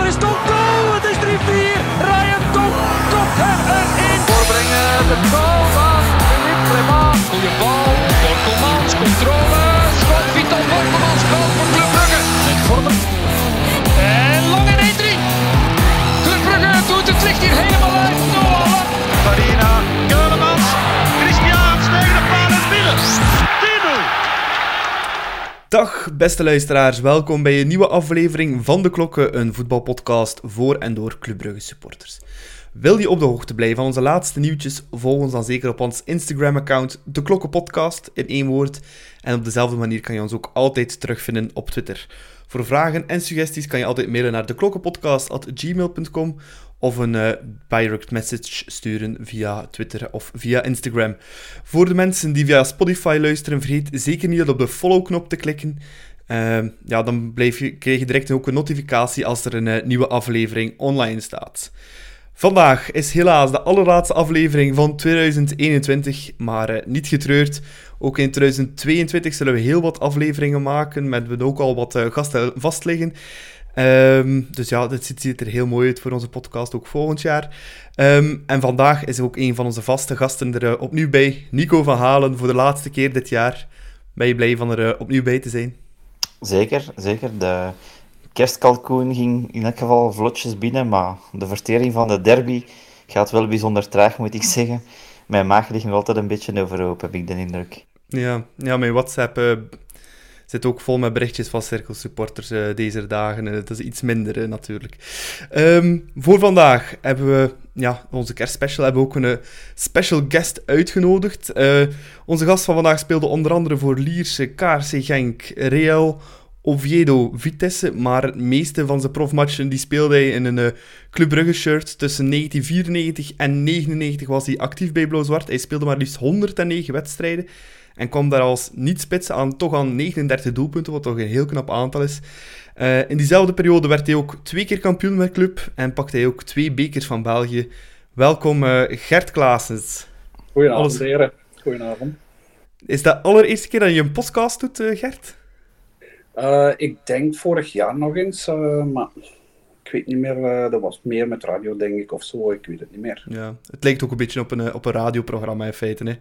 Er is goal! Het is 3-4. Ryan Top kopt hem erin. Voorbrengen de goal van Philippe Clement. Goeie bal. Borkelmans, controle. Schot Vital Borkelmans, goal voor Club Brugge. Met Vormer. En lang in 1-3. Club Brugge doet het licht hier helemaal uit. Farina, Dag beste luisteraars, welkom bij een nieuwe aflevering van De Klokken, een voetbalpodcast voor en door Club Brugge supporters. Wil je op de hoogte blijven van onze laatste nieuwtjes, volg ons dan zeker op ons Instagram-account De Klokken Podcast in één woord. En op dezelfde manier kan je ons ook altijd terugvinden op Twitter. Voor vragen en suggesties kan je altijd mailen naar deklokkenpodcast.gmail.com of een eh, direct message sturen via Twitter of via Instagram. Voor de mensen die via Spotify luisteren, vergeet zeker niet op de follow-knop te klikken. Ehm, ja, dan blijf je, krijg je direct ook een notificatie als er een eh, nieuwe aflevering online staat. Vandaag is helaas de allerlaatste aflevering van 2021, maar eh, niet getreurd. Ook in 2022 zullen we heel wat afleveringen maken, met we ook al wat gasten vastliggen. Ehm, dus ja, dit ziet, ziet er heel mooi uit voor onze podcast, ook volgend jaar. Ehm, en vandaag is ook een van onze vaste gasten er eh, opnieuw bij, Nico van Halen, voor de laatste keer dit jaar. Ben je blij van er eh, opnieuw bij te zijn? Zeker, zeker. De kerstkalkoen ging in elk geval vlotjes binnen, maar de vertering van de derby gaat wel bijzonder traag, moet ik zeggen. Mijn maag ligt nog altijd een beetje overhoop, heb ik de indruk. Ja, ja mijn WhatsApp eh, zit ook vol met berichtjes van cirkelsupporters eh, deze dagen. Eh, dat is iets minder eh, natuurlijk. Ehm, voor vandaag hebben we ja, onze kerstspecial hebben we ook een eh, special guest uitgenodigd. Onze gast van vandaag speelde onder andere voor Lierse, KRC Genk, Real, Oviedo, Vitesse, maar het meeste van zijn profmatchen die speelde hij in een Club Brugge shirt. Tussen 1994 en 99 was hij actief bij Blauw-Zwart. Hij speelde maar liefst 109 wedstrijden en kwam daar als niet-spits aan toch aan 39 doelpunten, wat toch een heel knap aantal is. Eh, in diezelfde periode werd hij ook twee keer kampioen met club en pakte hij ook twee bekers van België. Welkom eh, Gert Klaasens. Goedenavond, Alles- heren. Goedenavond. Is dat de allereerste keer dat je een podcast doet, eh, Gert? Eh, ik denk vorig jaar nog eens, eh, maar ik weet niet meer. eh, dat was meer met radio, denk ik, of zo. Ik weet het niet meer. Ja, het lijkt ook een beetje op een, op een radioprogramma in feite. Hè.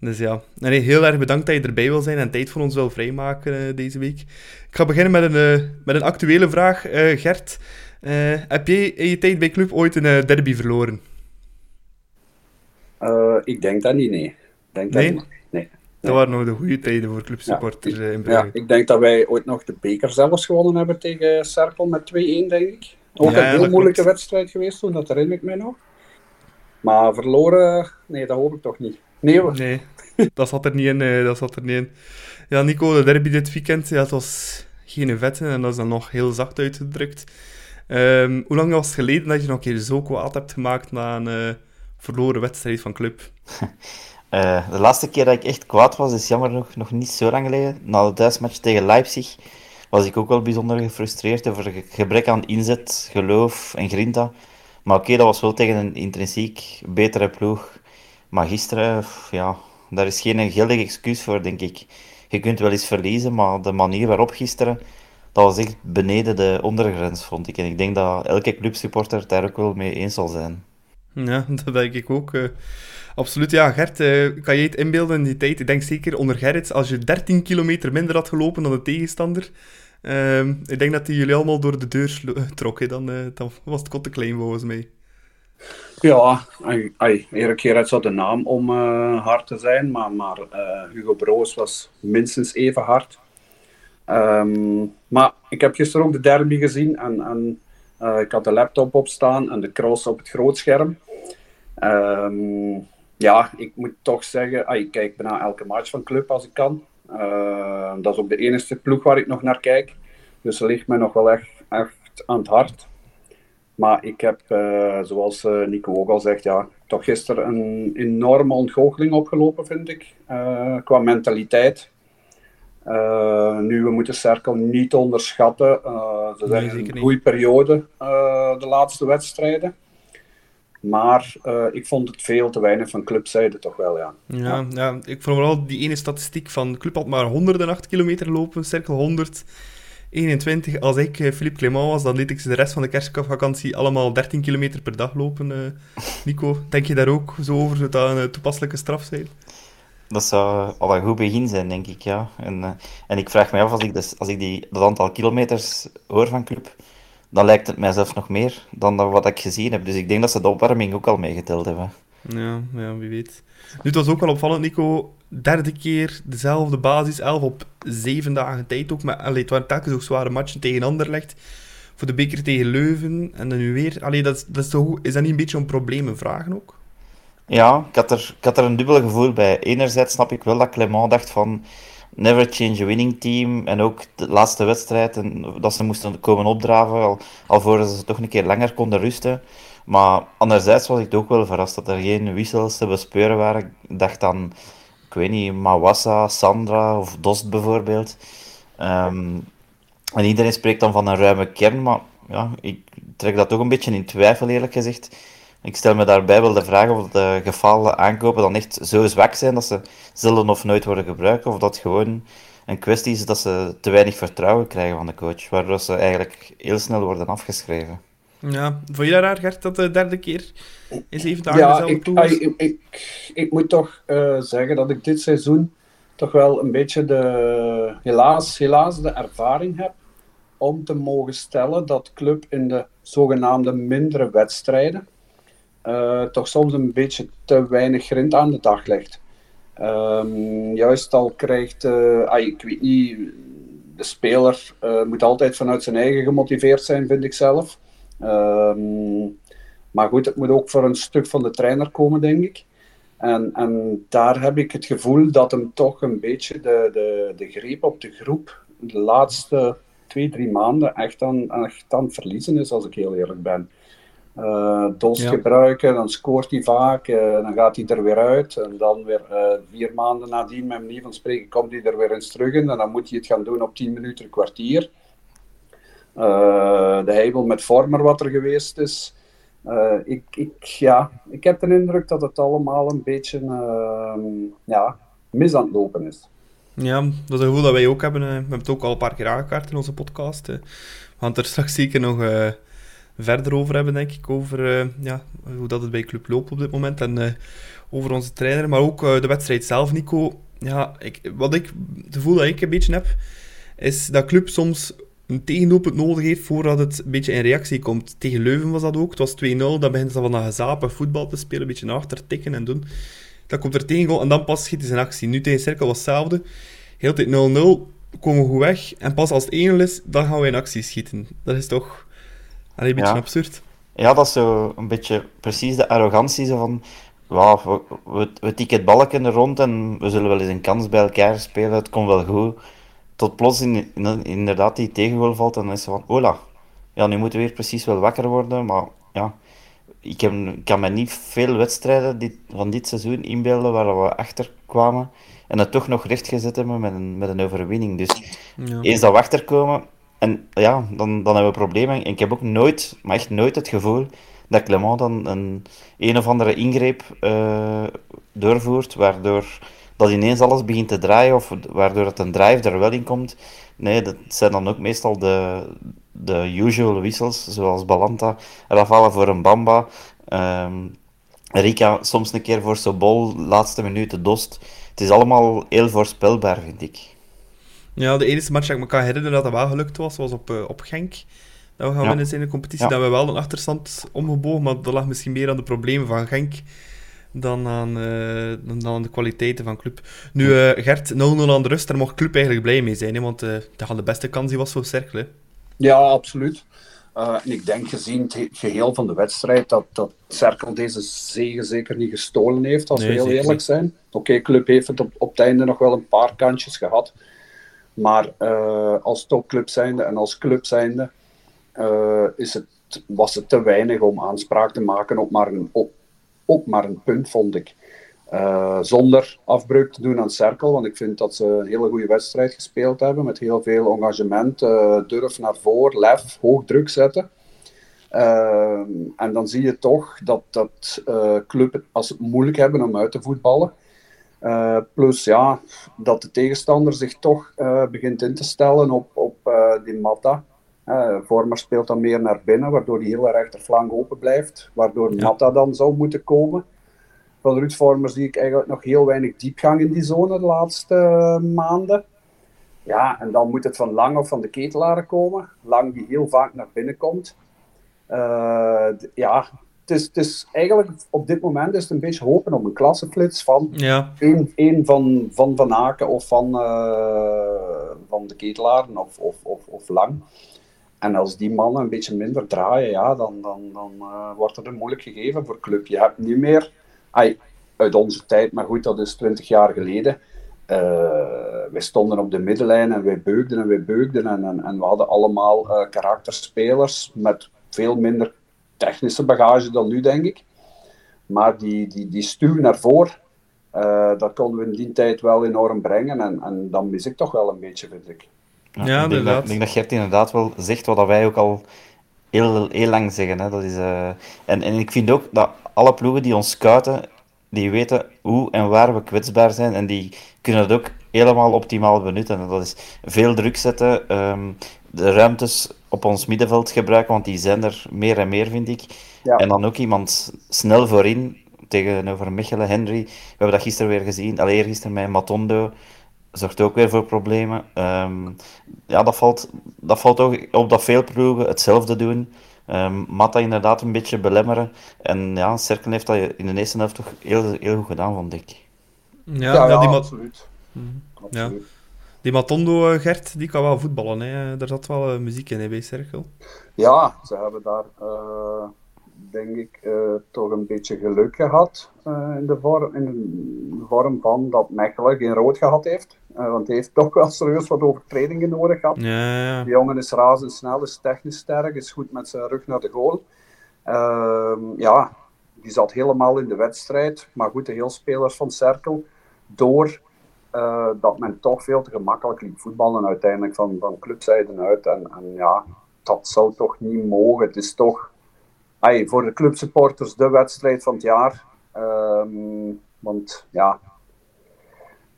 Dus ja, nee, heel erg bedankt dat je erbij wil zijn en tijd voor ons wil vrijmaken eh, deze week. Ik ga beginnen met een, eh, met een actuele vraag. Eh, Gert, heb jij in je tijd bij Club ooit een derby verloren? Ik denk dat niet, nee. Denk dat Nee? niet. Nee. Dat waren nog de goede tijden voor clubsupporters Ja, in Ja, Brugge. ik denk dat wij ooit nog de beker zelfs gewonnen hebben tegen Cerkel met 2-1, denk ik. Ook Ja, een ja, heel moeilijke klopt. wedstrijd geweest toen, dat herinner ik mij nog. Maar verloren, nee, dat hoop ik toch niet. Nee hoor. Nee, dat zat er niet in. eh, dat zat er niet in. Ja, Nico, de derby dit weekend, ja, het was geen vette en dat is dan nog heel zacht uitgedrukt. Ehm, hoe lang was het geleden dat je nog een keer zo kwaad hebt gemaakt na een eh, verloren wedstrijd van club? Eh, de laatste keer dat ik echt kwaad was, is jammer nog, nog niet zo lang geleden. Na de thuismatch tegen Leipzig was ik ook wel bijzonder gefrustreerd over ge- gebrek aan inzet, geloof en grinta. Maar oké, dat was wel tegen een intrinsiek betere ploeg. Maar gisteren, ja, daar is geen geldig excuus voor, denk ik. Je kunt wel eens verliezen, maar de manier waarop gisteren, dat was echt beneden de ondergrens, vond ik. En ik denk dat elke clubsupporter daar ook wel mee eens zal zijn. Ja, dat denk ik ook. eh. absoluut, ja. Gert, eh, kan je het inbeelden in die tijd? Ik denk zeker onder Gerrit, als je 13 kilometer minder had gelopen dan de tegenstander. ehm, ik denk dat die jullie allemaal door de deur slo- trok. hè. Dan, eh, dan was het kot te klein volgens mij. Ja, ai, ai, Erik Gerrits had de naam om eh, hard te zijn, maar, maar eh, Hugo Broos was minstens even hard. Ehm, maar ik heb gisteren ook de derby gezien en, en eh, ik had de laptop op staan en de cross op het grootscherm. Ehm, ja, ik moet toch zeggen, ai, ik kijk bijna elke match van club als ik kan. Eh, dat is ook de enige ploeg waar ik nog naar kijk. Dus dat ligt mij nog wel echt, echt aan het hart. Maar ik heb, eh, zoals eh, Nico ook al zegt, ja, toch gisteren een enorme ontgoocheling opgelopen, vind ik. eh, qua mentaliteit. Nu, we moeten Cerkel niet onderschatten. Ze zijn Nee, een niet. groeiperiode, eh, de laatste wedstrijden. Maar ik vond het veel te weinig van clubzijde toch wel, ja. Ja, ja. ik vond vooral die ene statistiek van de club had maar 108 kilometer lopen, cirkel 100. 21. Als ik uh, Philippe Clement was, dan liet ik ze de rest van de kerstvakantie allemaal 13 kilometer per dag lopen. Uh, Nico, denk je daar ook zo over? Zou dat een toepasselijke straf zijn? Dat zou al een goed begin zijn, denk ik, ja. En, en ik vraag me af, als ik, dus, als ik die, dat aantal kilometers hoor van club, dan lijkt het mij zelfs nog meer dan wat ik gezien heb. Dus ik denk dat ze de opwarming ook al meegeteld hebben. Ja, ja, wie weet. Nu, het was ook wel opvallend, Nico. Derde keer dezelfde basis, 11 op zeven dagen tijd ook. Maar allee, het waren telkens ook zware matchen tegen Anderlecht. Voor de beker tegen Leuven. En dan nu weer. Allee, dat, dat is, toch, is dat niet een beetje een probleem vragen ook? Ja, ik had, er, ik had er een dubbel gevoel bij. Enerzijds snap ik wel dat Clement dacht van never change a winning team. En ook de laatste wedstrijd, en dat ze moesten komen opdraven, al, alvorens ze toch een keer langer konden rusten. Maar anderzijds was ik ook wel verrast dat er geen wissels te bespeuren waren. Ik dacht aan, ik weet niet, Mawassa, Sandra of Dost bijvoorbeeld. Um, en iedereen spreekt dan van een ruime kern, maar ja, ik trek dat toch een beetje in twijfel eerlijk gezegd. Ik stel me daarbij wel de vraag of de gefaalde aankopen dan echt zo zwak zijn dat ze zelden of nooit worden gebruikt, of dat gewoon een kwestie is dat ze te weinig vertrouwen krijgen van de coach, waardoor ze eigenlijk heel snel worden afgeschreven. Ja, vond je dat raar, Gert, dat de derde keer in zeven dagen ja, ik, ik, ik, ik, moet toch uh, zeggen dat ik dit seizoen toch wel een beetje de, helaas, helaas de ervaring heb om te mogen stellen dat club in de zogenaamde mindere wedstrijden uh, toch soms een beetje te weinig grind aan de dag legt. Um, juist al krijgt, uh, ik weet niet, de speler uh, moet altijd vanuit zijn eigen gemotiveerd zijn, vind ik zelf. Um, maar goed, het moet ook voor een stuk van de trainer komen, denk ik. En, en daar heb ik het gevoel dat hem toch een beetje de, de, de greep op de groep de laatste twee, drie maanden echt aan, echt aan het verliezen is, als ik heel eerlijk ben. Uh, DOS gebruiken, dan scoort hij vaak, uh, dan gaat hij er weer uit. En dan weer uh, vier maanden nadien, met manier van spreken, komt hij er weer eens terug in. En dan moet hij het gaan doen op 10 minuten, een kwartier. De heibel met Vormer, wat er geweest is. ik, ik, ja, ik heb de indruk dat het allemaal een beetje ehm, ja, mis aan het lopen is. Ja, dat is een gevoel dat wij ook hebben. We hebben het ook al een paar keer aangekaart in onze podcast. We gaan het er straks zeker nog verder over hebben, denk ik. Over ja, hoe dat het bij Club loopt op dit moment. En over onze trainer, maar ook de wedstrijd zelf, Nico. Ja, ik, wat ik, het gevoel dat ik een beetje heb, is dat Club soms een tegendoelpunt nodig heeft voordat het een beetje in reactie komt. Tegen Leuven was dat ook. Het was 2-0, dan begint ze van dat gezapen voetbal te spelen, een beetje naar achter tikken en doen. Dan komt er tegen en dan pas schiet hij in actie. Nu tegen Cirkel was hetzelfde. Heel tijd 0-0, komen we goed weg. En pas als het 1 is, dan gaan we in actie schieten. Dat is toch Allee, een beetje ja. absurd. Ja, dat is zo een beetje precies de arrogantie zo van... Wow, we, we, we tikken het balken rond en we zullen wel eens een kans bij elkaar spelen. Het komt wel goed. Tot plots in, in, inderdaad die tegengoal valt en dan is het van... Hola, ja, nu moeten we weer precies wel wakker worden. Maar ja, ik, heb, ik kan me niet veel wedstrijden dit, van dit seizoen inbeelden waar we achter kwamen en het toch nog rechtgezet hebben met een, met een overwinning. Dus ja. eens dat we achterkomen, en ja, dan, dan hebben we problemen. En ik heb ook nooit, maar echt nooit het gevoel dat Clement dan een een of andere ingreep uh, doorvoert, waardoor dat ineens alles begint te draaien, of waardoor het een drive er wel in komt. Nee, dat zijn dan ook meestal de, de usual wissels, zoals Balanta, Rafale voor een Bamba, um, Rika soms een keer voor Sobol, laatste minuten Dost. Het is allemaal heel voorspelbaar, vind ik. Ja, de enige match dat ik me kan herinneren dat dat wel gelukt was, was op, uh, op Genk. Dat we gaan ja. winnen in de competitie. Ja. Dat we wel een achterstand omgebogen, maar dat lag misschien meer aan de problemen van Genk dan aan, uh, dan aan de kwaliteiten van club. Nu, uh, Gert, 0-0 aan de rust, daar mocht club eigenlijk blij mee zijn, hè, want uh, dat had de beste kans die was voor Cercle. Ja, absoluut. en ik denk gezien het geheel van de wedstrijd dat, dat Cercle deze zegen zeker niet gestolen heeft, als nee, we heel eerlijk niet. zijn. Oké, okay, club heeft het op, op het einde nog wel een paar kantjes gehad. Maar als topclub zijnde en als club zijnde is het, was het te weinig om aanspraak te maken op maar een, op, op maar een punt, vond ik. Uh, zonder afbreuk te doen aan Cirkel, want ik vind dat ze een hele goede wedstrijd gespeeld hebben. Met heel veel engagement, durf naar voren, lef, hoog druk zetten. en dan zie je toch dat, dat club, als het moeilijk hebben om uit te voetballen, plus ja, dat de tegenstander zich toch begint in te stellen op, op die Matta. Uh, Vormer speelt dan meer naar binnen, waardoor die hele rechterflank open blijft. Waardoor ja. Matta dan zou moeten komen. Van Ruud Vormer zie ik eigenlijk nog heel weinig diepgang in die zone de laatste maanden. Ja, en dan moet het van Lang of van de ketelaren komen. Lang die heel vaak naar binnen komt. Uh, ja, het is, het is eigenlijk op dit moment is het een beetje hopen op een klasseflits van ja. één, één van, van Van Aken of van, uh, van de ketelaren of, of, of, of Lang. En als die mannen een beetje minder draaien, ja, dan, dan, dan uh, wordt het een moeilijk gegeven voor club. Je hebt niet meer, uit onze tijd, maar goed, dat is twintig jaar geleden. Uh, wij stonden op de middenlijn en wij beugden en wij beugden. En, en, we hadden allemaal uh, karakterspelers met veel minder technische bagage dan nu, denk ik. Maar die, die, die stuw naar voren, dat konden we in die tijd wel enorm brengen. En, en dan mis ik toch wel een beetje, vind ik. Ja, ja ik, denk dat, ik denk dat Gert inderdaad wel zegt wat wij ook al heel, heel lang zeggen. Hè. Dat is, uh... en, en ik vind ook dat alle ploegen die ons scouten, die weten hoe en waar we kwetsbaar zijn. En die kunnen het ook helemaal optimaal benutten. En dat is veel druk zetten, um, de ruimtes op ons middenveld gebruiken, want die zijn er meer en meer, vind ik. Ja. En dan ook iemand snel voorin, tegenover Mechelen, Henry. We hebben dat gisteren weer gezien, alleen gisteren met Matondo. Zorgt ook weer voor problemen. Um, ja, dat valt, dat valt ook op dat veel ploegen hetzelfde doen. Um, Matta inderdaad een beetje belemmeren. En ja, Cerkel heeft dat in de eerste helft toch heel, heel goed gedaan, vond ik. Ja, ja, ja die absoluut. Mm. absoluut. Ja. Die Matondo, Gert, die kan wel voetballen. Hè. Daar zat wel uh, muziek in hè, bij Cerkel. Ja, ze hebben daar, uh, denk ik, uh, toch een beetje geluk gehad. in, de vorm, in de vorm van dat Mechelen geen rood gehad heeft. want hij heeft toch wel serieus wat overtredingen nodig gehad. Ja, ja. Die jongen is razendsnel, is technisch sterk, is goed met zijn rug naar de goal. Ehm, ja, die zat helemaal in de wedstrijd. Maar goed, de heel spelers van Cerkel, door uh, dat men toch veel te gemakkelijk liep voetballen uiteindelijk van, van clubzijden uit. En, en ja, dat zou toch niet mogen. Het is toch ay, voor de clubsupporters de wedstrijd van het jaar. Um, want ja,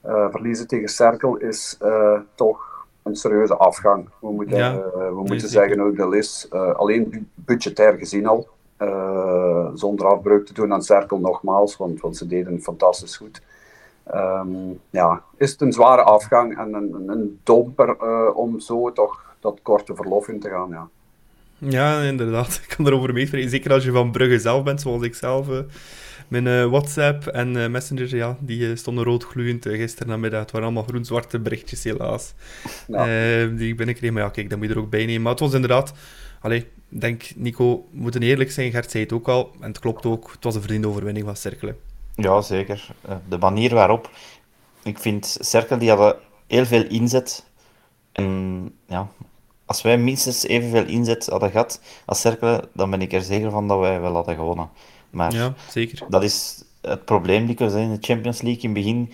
uh, verliezen tegen Cerkel is uh, toch een serieuze afgang. We moeten, ja, we moeten zeggen hoe dat is. alleen budgetair gezien al. zonder afbreuk te doen aan Cerkel nogmaals, want, want ze deden fantastisch goed. Um, ja, is het een zware afgang en een, een domper om zo toch dat korte verlof in te gaan. Ja, ja inderdaad. Ik kan erover meespreken. Zeker als je van Brugge zelf bent, zoals ik zelf. Uh, mijn uh, WhatsApp en uh, Messenger, ja, die stonden roodgloeiend gisteren namiddag. Het waren allemaal groen-zwarte berichtjes, helaas. Ja. die ik binnenkreeg. Maar ja, kijk, dat moet je er ook bij nemen. Maar het was inderdaad... Allee, denk, Nico, we moeten eerlijk zijn. Gert zei het ook al. En het klopt ook. Het was een verdiende overwinning van Cerkelen. Ja, zeker. De manier waarop. Ik vind Cerkel die hadden heel veel inzet. En ja, als wij minstens evenveel inzet hadden gehad als Cerkel, dan ben ik er zeker van dat wij wel hadden gewonnen. Maar ja, zeker. dat is het probleem die we in de Champions League. In het begin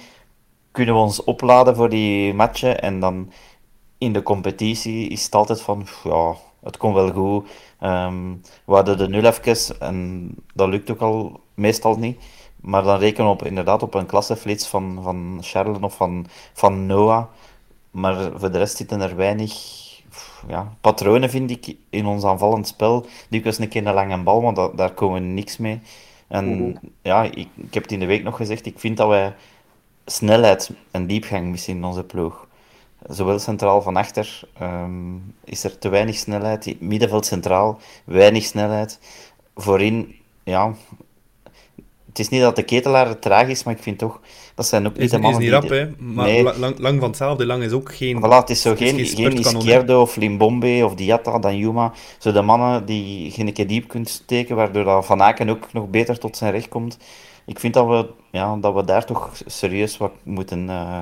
kunnen we ons opladen voor die matchen en dan in de competitie is het altijd van, ja, het komt wel goed. Um, we hadden de nul even en dat lukt ook al meestal niet. Maar dan rekenen we op, inderdaad op een klasseflits van, van of van, van Noah. Maar voor de rest zitten er weinig ja, patronen, vind ik, in ons aanvallend spel. Dikwijls een keer een lange bal, maar da daar komen we niks mee. En mm -hmm. ja, ik, ik heb het in de week nog gezegd, ik vind dat wij snelheid en diepgang missen in onze ploeg. Zowel centraal van achter um, is er te weinig snelheid, middenveld centraal, weinig snelheid. Voorin, ja, het is niet dat de ketelaar traag is, maar ik vind toch, dat zijn ook niet is, de mannen is niet rap, hè. Maar nee. lang, lang van hetzelfde, lang is ook geen... Voilà, het is zo geen, is geen, geen Izquierdo of Limbombe of Diatta, Danjuma. Zo de mannen die geen keer diep kunt steken, waardoor dat Van Aken ook nog beter tot zijn recht komt. Ik vind dat we, ja, dat we daar toch serieus wat moeten uh,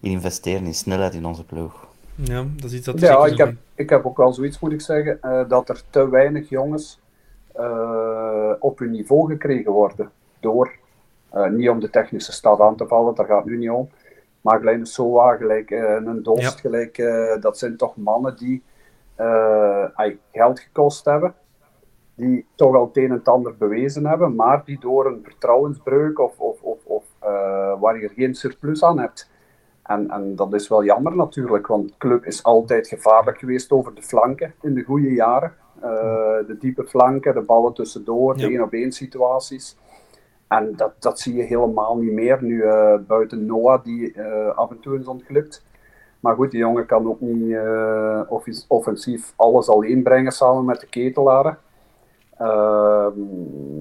in investeren, in snelheid in onze ploeg. Ja, dat is iets dat... Ja, ik heb, ik heb ook wel zoiets, moet ik zeggen, uh, dat er te weinig jongens uh, op hun niveau gekregen worden door, uh, niet om de technische stad aan te vallen, daar gaat het nu niet om, maar gelijk een SOA, gelijk uh, een Dost, ja. gelijk, uh, dat zijn toch mannen die geld gekost hebben, die toch al het een en het ander bewezen hebben, maar die door een vertrouwensbreuk of, of, of, of waar je geen surplus aan hebt, En, en dat is wel jammer natuurlijk, want de club is altijd gevaarlijk geweest over de flanken in de goede jaren. Uh, de diepe flanken, de ballen tussendoor, de één-op-één situaties. En dat, dat zie je helemaal niet meer nu uh, buiten Noah, die uh, af en toe is ontglipt. Maar goed, die jongen kan ook niet offensief alles alleen brengen samen met de ketelaren. Ehm,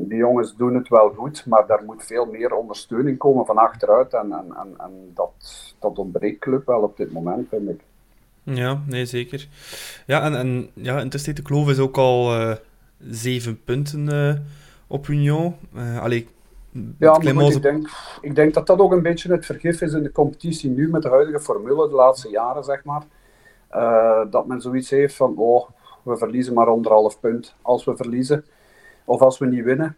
die jongens doen het wel goed, maar daar moet veel meer ondersteuning komen van achteruit. En, en, en, dat, dat ontbreekt club wel op dit moment, vind ik. Ja, nee, zeker. Ja, en, en ja, intussen de Kloof is ook al zeven punten op Union. Allee, ja, maar goed, ik, denk, ik denk dat dat ook een beetje het vergif is in de competitie nu met de huidige formule de laatste jaren, zeg maar. dat men zoiets heeft van, oh, we verliezen maar anderhalf punt als we verliezen. Of als we niet winnen.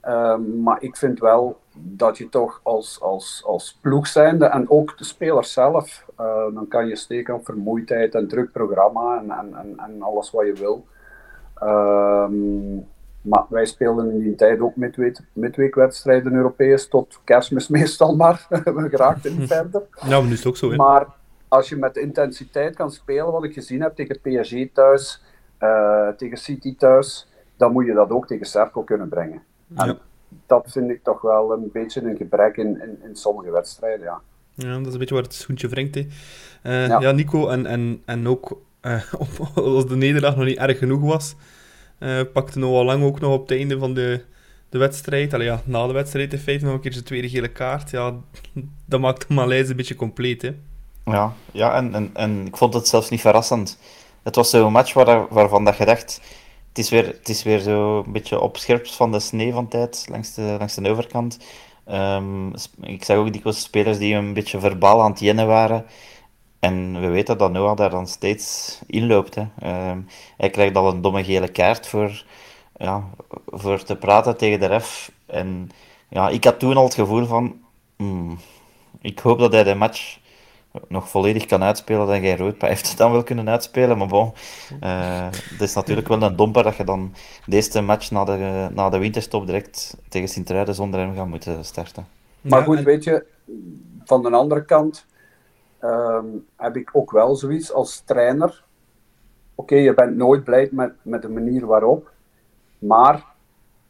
Ehm, maar ik vind wel dat je toch als, als, als ploeg zijnde en ook de spelers zelf, uh, dan kan je steken op vermoeidheid en druk programma en, en, en, en alles wat je wil. Um, maar wij speelden in die tijd ook midweek, midweekwedstrijden Europees tot kerstmis meestal maar. we geraakten niet verder. Ja, nu is het ook zo. Hè? Maar als je met intensiteit kan spelen, wat ik gezien heb tegen PSG thuis, uh, tegen City thuis, dan moet je dat ook tegen Cerco kunnen brengen. En dat vind ik toch wel een beetje een gebrek in, in, in sommige wedstrijden, ja. Ja, dat is een beetje waar het schoentje wringt. Uh, ja. ja. Nico, en, en, en ook uh, als de nederlaag nog niet erg genoeg was, uh, pakte Noah Lang ook nog op het einde van de, de wedstrijd, allee, ja, na de wedstrijd in feite, nog een keer zijn tweede gele kaart. Ja, dat maakt de malaise een beetje compleet. Hè. Ja, ja en, en, en ik vond het zelfs niet verrassend. Het was zo'n match waar, waarvan dat je dacht het is weer, het is weer zo een beetje op scherps van de snee van tijd langs de, langs de overkant. Um, ik zag ook dikwijls spelers die een beetje verbaal aan het jennen waren. En we weten dat Noah daar dan steeds inloopt. Hè. Um, hij krijgt al een domme gele kaart voor, ja, voor te praten tegen de ref. En ja, ik had toen al het gevoel van... Hmm, ik hoop dat hij de match nog volledig kan uitspelen, dat jij rood heeft het dan wel kunnen uitspelen. Maar bon, uh, het is natuurlijk wel een domper dat je dan deze match na de, na de winterstop direct tegen Sint-Truiden zonder hem gaat moeten starten. Maar goed, weet je, van de andere kant um, heb ik ook wel zoiets als trainer. Oké, je bent nooit blij met, met de manier waarop, maar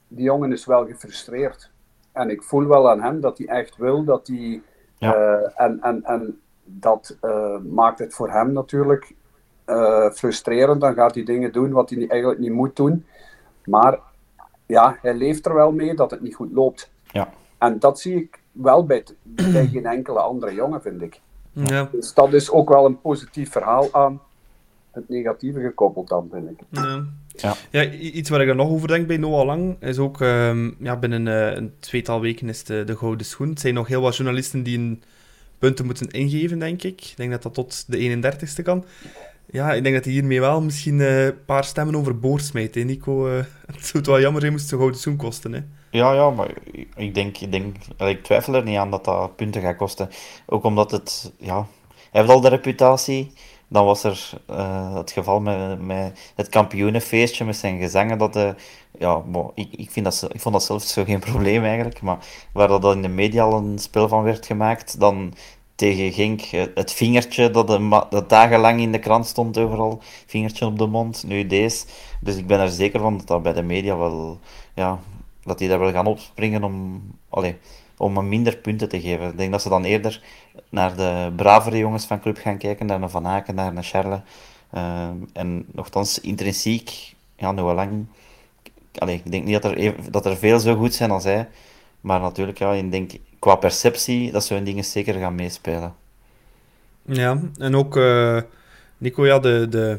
die jongen is wel gefrustreerd. En ik voel wel aan hem dat hij echt wil, dat hij... Ja. Uh, en, en, en dat uh, maakt het voor hem natuurlijk uh, frustrerend. Dan gaat hij dingen doen wat hij eigenlijk niet moet doen. Maar ja, hij leeft er wel mee dat het niet goed loopt. Ja. En dat zie ik wel bij, bij geen enkele andere jongen, vind ik. Ja. Dus dat is ook wel een positief verhaal aan het negatieve gekoppeld dan, vind ik. Ja. Ja. ja, iets waar ik er nog over denk bij Noah Lang is ook um, ja, binnen uh, een tweetal weken is de, de gouden schoen. Het zijn nog heel wat journalisten die een punten moeten ingeven, denk ik. Ik denk dat dat tot de 31ste kan. Ja, ik denk dat hij hiermee wel misschien eh, een paar stemmen overboord smijt, hè, Nico. Uh, het zou wel jammer zijn moest ze gouden zoen kosten, hè. Ja, ja, maar ik denk, ik denk, ik twijfel er niet aan dat dat punten gaat kosten. Ook omdat het, ja, hij heeft al de reputatie. Dan was er uh, het geval met, met het kampioenenfeestje, met zijn gezangen. Dat de, ja, ik, ik, vind dat, ik vond dat zelfs zo geen probleem eigenlijk. Maar waar dat in de media al een spel van werd gemaakt, dan tegen Genk het vingertje dat, de, dat dagenlang in de krant stond overal, vingertje op de mond, nu deze. Dus ik ben er zeker van dat dat bij de media wel, ja, dat die daar wel gaan opspringen om, allez, om een minder punten te geven. Ik denk dat ze dan eerder naar de bravere jongens van club gaan kijken, naar een Van Aken, naar een Charles. Uh, en nogthans, intrinsiek, ja, Noah Lang allee, ik denk niet dat er, dat er veel zo goed zijn als hij. Maar natuurlijk, ja, ik denk qua perceptie dat zo'n dingen zeker gaan meespelen. Ja, en ook uh, Nico, ja, de, de,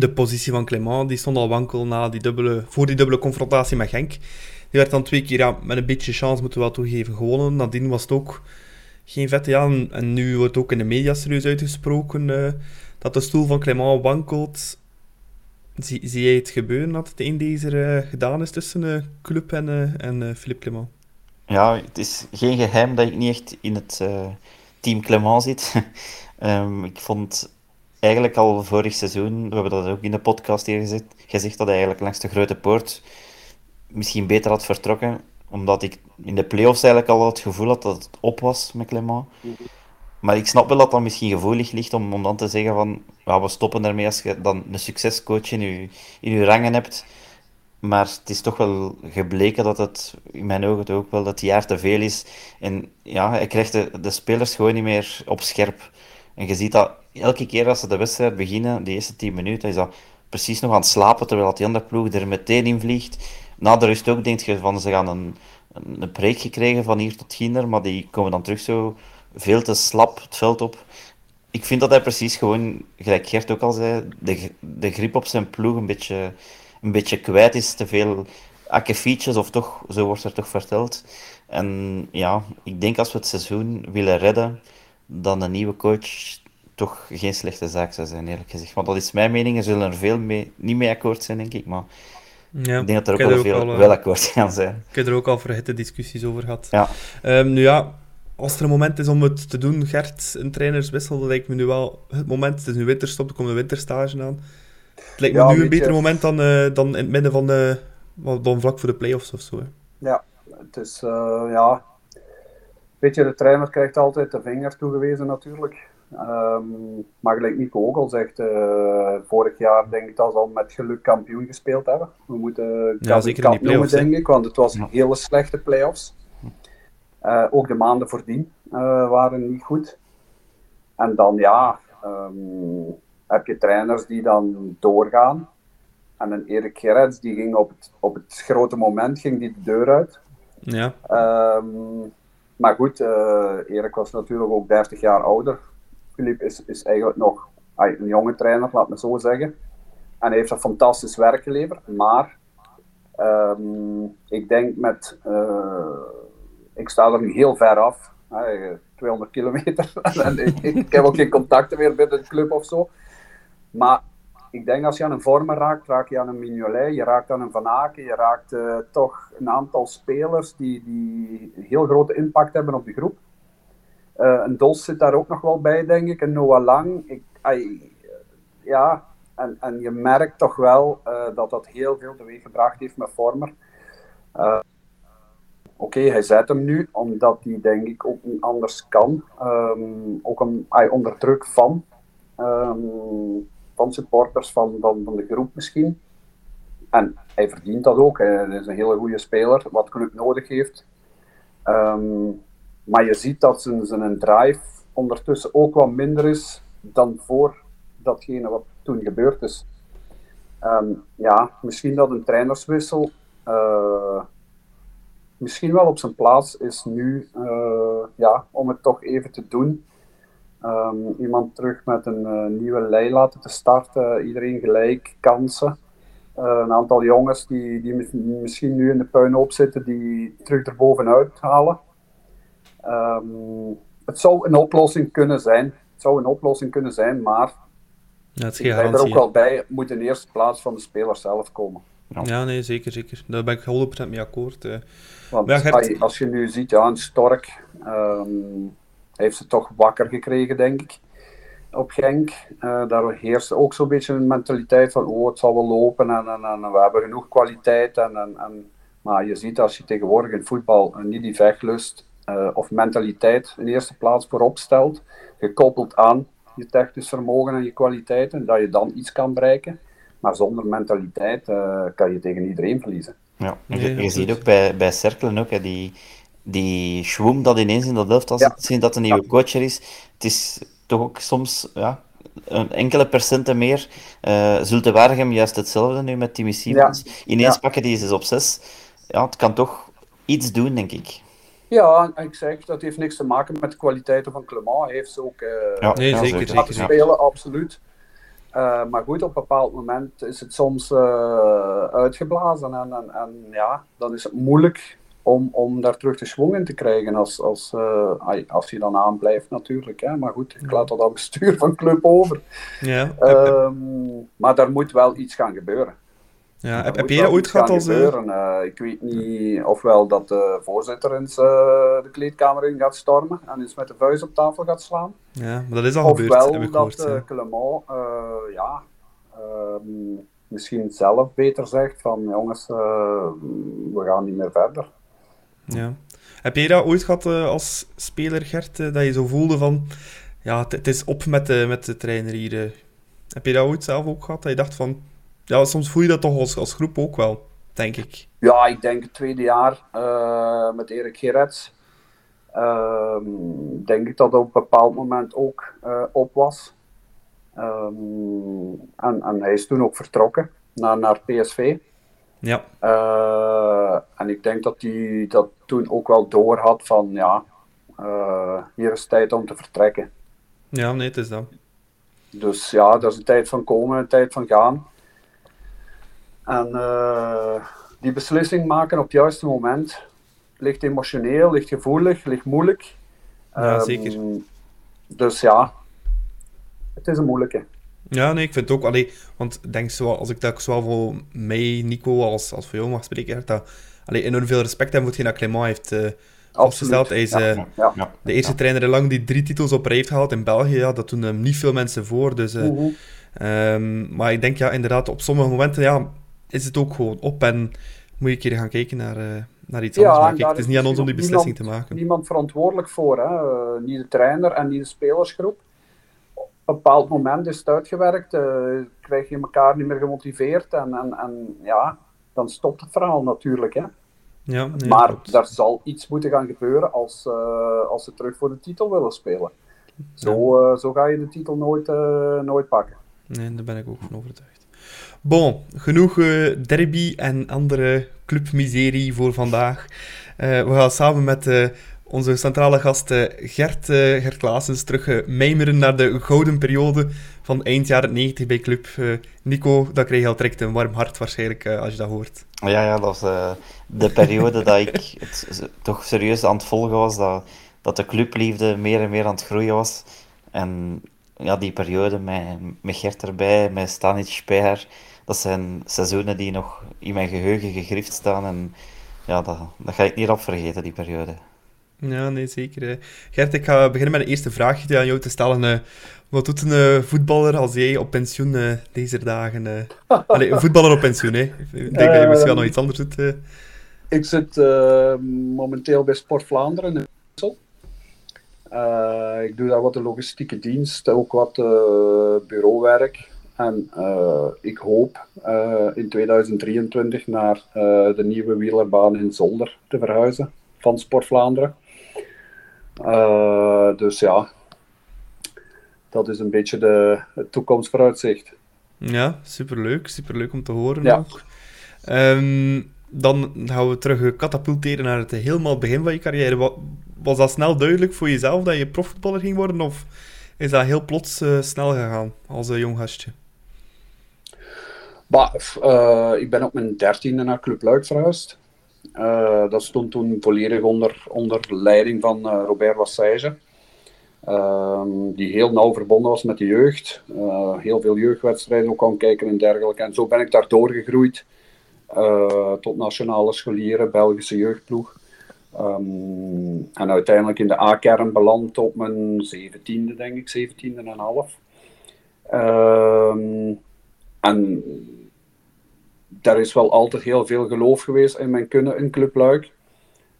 de positie van Clement, die stond al wankel na die dubbele, voor die dubbele confrontatie met Genk. Die werd dan twee keer, ja, met een beetje chance moeten we wel toegeven, gewonnen. Nadien was het ook geen vette, ja. En, nu wordt ook in de media serieus uitgesproken uh, dat de stoel van Clement wankelt Zie, zie jij het gebeuren dat het een deze uh, gedaan is tussen uh, Club en, en Philippe Clement? Ja, het is geen geheim dat ik niet echt in het team Clement zit. um, ik vond eigenlijk al vorig seizoen, we hebben dat ook in de podcast hier gezegd, gezegd dat hij eigenlijk langs de Grote Poort misschien beter had vertrokken, omdat ik in de play-offs eigenlijk al het gevoel had dat het op was met Clement. Maar ik snap wel dat dat misschien gevoelig ligt om, om dan te zeggen van ja, we stoppen ermee als je dan een succescoach in je, in je rangen hebt. Maar het is toch wel gebleken dat het, in mijn ogen ook wel, dat jaar te veel is. En ja, hij krijgt de spelers gewoon niet meer op scherp. En je ziet dat elke keer als ze de wedstrijd beginnen, de eerste 10 minuten, is dat precies nog aan het slapen, terwijl die andere ploeg er meteen in vliegt. Na de rust ook denk je van, ze gaan een, een, break gekregen van hier tot ginder, maar die komen dan terug zo veel te slap het veld op. Ik vind dat hij precies gewoon, gelijk Gert ook al zei, de, de grip op zijn ploeg een beetje, een beetje kwijt is. Te veel akkefietjes, of toch, zo wordt er toch verteld. En ja, ik denk als we het seizoen willen redden, dan een nieuwe coach toch geen slechte zaak zou zijn, eerlijk gezegd. Want dat is mijn mening, er zullen er veel mee, niet mee akkoord zijn, denk ik. Maar Ja, ik denk dat er ook wel veel al, eh, wel akkoord gaan zijn. Ik heb er ook al verhitte discussies over gehad. Ja. Ehm, nu ja, als er een moment is om het te doen, Gert, een trainerswissel, dat lijkt me nu wel het moment. Het is nu winterstop, er komt een winterstage aan. Het lijkt me Ja, nu een beter moment dan, eh, dan in het midden van de, wel, dan vlak voor de play-offs of zo. Hè. Ja, het is, eh, ja... Weet je, de trainer krijgt altijd de vinger toegewezen natuurlijk. Ehm, maar gelijk Nico ook al zegt, eh, vorig jaar denk ik dat ze al met geluk kampioen gespeeld hebben. We moeten Ja, Cup zeker in noemen, denk ik, want het was Ja. hele slechte play-offs. Eh, ook de maanden voordien eh, waren niet goed. En dan ja, ehm, heb je trainers die dan doorgaan. En een Erik Gerrits die ging op het, op het grote moment ging die de deur uit. Ja, Ehm, maar goed, eh, Erik was natuurlijk ook 30 jaar ouder. Filip is, is eigenlijk nog een jonge trainer, laat me zo zeggen. En hij heeft een fantastisch werk geleverd. Maar ehm, ik denk met. eh, ik sta er nu heel ver af. hè, 200 kilometer. en ik, heb ook geen contacten meer binnen de club of zo. Maar ik denk als je aan een vormer raakt, raak je aan een Mignolet, je raakt aan een Van Aken, je raakt eh, toch een aantal spelers die, die heel grote impact hebben op de groep. Eh, een Dos zit daar ook nog wel bij, denk ik. Een Noah Lang. Ik, ai, ja, en, en je merkt toch wel eh, dat dat heel veel teweeg gebracht heeft met Vormer. Eh, Oké, hij zet hem nu, omdat hij denk ik ook niet anders kan. Ehm, ook een, ai, onder druk van, ehm, van supporters van, van, de groep misschien. En hij verdient dat ook. Hij is een hele goede speler, wat club nodig heeft. Ehm, maar je ziet dat zijn, zijn drive ondertussen ook wat minder is dan voor datgene wat toen gebeurd is. Ehm, ja, misschien dat een trainerswissel eh, misschien wel op zijn plaats is nu, eh, ja, om het toch even te doen. Ehm, iemand terug met een eh, nieuwe lei laten te starten, iedereen gelijk, kansen. Een aantal jongens die, die mis- misschien nu in de puinhoop zitten, die terug erbovenuit halen. Ehm, het zou een oplossing kunnen zijn. Het zou een oplossing kunnen zijn, maar ja het is ik er ook wel bij. Het moet in eerste plaats van de speler zelf komen. Ja, nee, zeker, zeker. Daar ben ik 100% mee akkoord. eh. Want ja, Gert- als je nu ziet, ja, een Stork ehm, heeft ze toch wakker gekregen, denk ik, op Genk. Eh, daar heerst ook zo'n beetje een mentaliteit van, oh, het zal wel lopen en, en, en we hebben genoeg kwaliteit. En, en, en, maar je ziet als je tegenwoordig in voetbal niet die vechtlust eh, of mentaliteit in eerste plaats voorop stelt, gekoppeld aan je technisch vermogen en je kwaliteiten, dat je dan iets kan bereiken. Maar zonder mentaliteit eh, kan je tegen iedereen verliezen. Ja, je, ziet ook bij, bij Cerkelen ook, hè, die, die schwoem dat ineens in dat elftal Ja. zit, sinds dat een nieuwe coach er is. Het is toch ook soms ja, een enkele procenten meer. Eh Zulte Waregem juist hetzelfde nu met Timmy Simons. Ineens Ja. pakken die zes op zes. Ja, het kan toch iets doen, denk ik. Ja, zeg, dat heeft niks te maken met de kwaliteiten van Clement. Hij heeft ze ook eh Ja, Nee, ja, zeker, zeker. laten zeker. spelen, absoluut. Eh, maar goed, op een bepaald moment is het soms eh, uitgeblazen. En, en, en ja, dan is het moeilijk om, om daar terug de schwung in te krijgen als, als, als je dan aanblijft natuurlijk. Hè. Maar goed, ik laat dat aan het bestuur van club over. Ja, Ehm, maar daar moet wel iets gaan gebeuren. Ja, heb, jij dat ooit gehad als... eh. Eh, ik weet niet ofwel dat de voorzitter eens eh, de kleedkamer in gaat stormen en eens met de vuist op tafel gaat slaan. ja, maar dat is al gebeurd, heb Ofwel ik dat gehoord. eh, ja. Clement ja, ehm, misschien zelf beter zegt van jongens, we gaan niet meer verder. Ja. Heb jij dat ooit gehad uh, als speler, Gert, uh, dat je zo voelde van... Ja, het is op met de, met de trainer hier. Uh. Heb je dat ooit zelf ook gehad? Dat je dacht van... Ja, soms voel je dat toch als, als groep ook wel, denk ik. Ja, ik denk het tweede jaar met Erik Gerets. Ehm, denk ik dat op een bepaald moment ook op was. Um, en, en hij is toen ook vertrokken naar, naar PSV. Ja. Uh, en ik denk dat hij dat toen ook wel door had van ja, uh, hier is tijd om te vertrekken. Ja, nee, het is dat. Dus ja, dat is een tijd van komen, een tijd van gaan. En uh, die beslissing maken op het juiste moment ligt emotioneel, ligt gevoelig, ligt moeilijk. Ja, um, zeker. Dus ja, het is een moeilijke. Ja, nee, ik vind het ook. Allee, want denk zo, als ik dat zowel voor mij, Nico, als, als voor jou mag spreken, dat allee, enorm veel respect hebben voor hetgeen dat Clément heeft uh, opgesteld. Hij is ja, uh, ja, ja, de eerste trainer in lang die drie titels op rij heeft gehaald in België. Ja, dat doen hem niet veel mensen voor. Dus, uh, Mhm. um, maar ik denk ja, inderdaad, op sommige momenten ja, is het ook gewoon op en moet je een keer gaan kijken naar, naar iets anders. Maar kijk, het is niet aan ons om die beslissing niemand, te maken. Niemand verantwoordelijk voor, hè? niet de trainer en niet de spelersgroep op een bepaald moment is het uitgewerkt, uh, krijg je elkaar niet meer gemotiveerd en, en, en ja, dan stopt het verhaal natuurlijk. Hè. Ja, nee, maar klopt. er zal iets moeten gaan gebeuren als, als ze terug voor de titel willen spelen. Zo, ja. zo ga je de titel nooit, nooit pakken. Nee, daar ben ik ook van overtuigd. Bon, genoeg derby en andere clubmiserie voor vandaag. we gaan samen met onze centrale gast Gert, Gert Klaasens terug mijmeren naar de gouden periode van eind jaren 90 bij Club. Nico, dat krijg je al direct een warm hart waarschijnlijk als je dat hoort. Ja, ja dat was de periode dat ik het, toch serieus aan het volgen was, dat, dat de clubliefde meer en meer aan het groeien was. En ja, die periode met, met Gert erbij, met Stanic Speer, dat zijn seizoenen die nog in mijn geheugen gegrift staan. En ja, dat, dat ga ik niet op vergeten, die periode. Ja, nee, zeker. Gert, ik ga beginnen met een eerste vraagje aan jou te stellen. Wat doet een uh, voetballer als jij op pensioen uh, deze dagen... Allee, een voetballer op pensioen, hè? Ik denk dat je misschien wel nog iets anders doet. Ik zit momenteel bij Sport Vlaanderen in Brussel. ik doe daar wat de logistieke dienst, ook wat bureauwerk. En ik hoop in 2023 naar de nieuwe wielerbaan in Zolder te verhuizen van Sport Vlaanderen. Dus ja, dat is een beetje de, het toekomstvooruitzicht. Ja, superleuk. Superleuk om te horen ja. Um, dan gaan we terug katapulteren naar het helemaal begin van je carrière. Was, was dat snel duidelijk voor jezelf dat je profvoetballer ging worden? Of is dat heel plots snel gegaan als een jong gastje? Bah, uh, ik ben op mijn dertiende naar Club Luik verhuisd. Uh, dat stond toen volledig onder, onder leiding van uh, Robert Wassage. Uh, die heel nauw verbonden was met de jeugd. Heel veel jeugdwedstrijden ook kan kijken en dergelijke. En zo ben ik daar doorgegroeid. Tot nationale scholieren, Belgische jeugdploeg. Um, en uiteindelijk in de A-kern beland op mijn zeventiende, denk ik. Zeventiende en een half. Um, en daar is wel altijd heel veel geloof geweest in mijn kunnen in Club Luik.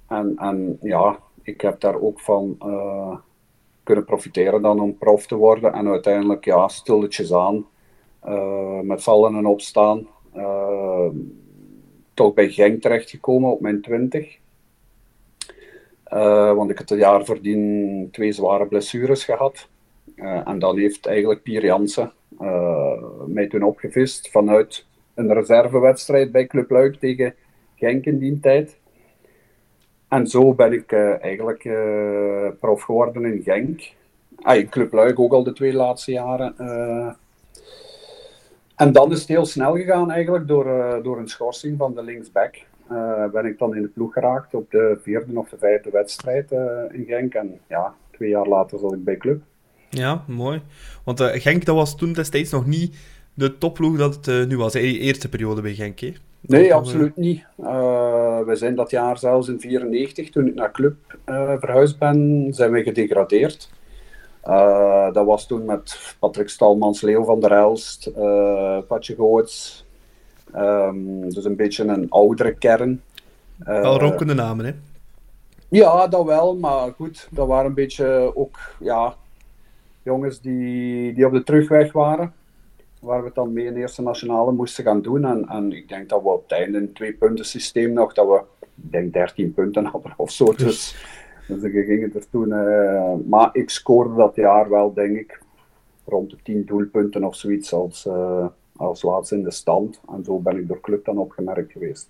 En, en ja, ik heb daar ook van uh, kunnen profiteren dan om prof te worden. En uiteindelijk, ja, stilletjes aan, uh, met vallen en opstaan, uh, toch bij Genk terechtgekomen op mijn twintig. want ik had het jaar voordien twee zware blessures gehad. en dan heeft eigenlijk Pier Jansen mij toen opgevist vanuit een reservewedstrijd bij Club Luik tegen Genk in die tijd. En zo ben ik uh, eigenlijk uh, prof geworden in Genk. Ah, in Club Luik ook al de twee laatste jaren. Uh... En dan is het heel snel gegaan eigenlijk door, door een schorsing van de linksback. ben ik dan in de ploeg geraakt op de vierde of de vijfde wedstrijd in Genk. En ja, twee jaar later zat ik bij Club. Ja, mooi. Want Genk dat was toen destijds nog niet de topploeg dat het uh, nu was. De eerste periode bij Genk, hè? Nee, dat absoluut niet. Uh, we zijn dat jaar zelfs in 94, toen ik naar club verhuisd ben, zijn we gedegradeerd. dat was toen met Patrick Stalmans, Leo van der Elst, Patje Goots. Um, dus een beetje een oudere kern. Wel ronkende namen, hè? Ja, dat wel, maar goed, dat waren een beetje ook ja, jongens die, die op de terugweg waren. Waar we het dan mee in de eerste nationale moesten gaan doen. En, en ik denk dat we op het einde in een twee punten systeem nog, dat we, ik denk 13 punten hadden of zo. Dus, dus we gingen er toen, eh, maar ik scoorde dat jaar wel, denk ik, rond de 10 doelpunten of zoiets als, eh, als laatste in de stand. En zo ben ik door club dan opgemerkt geweest.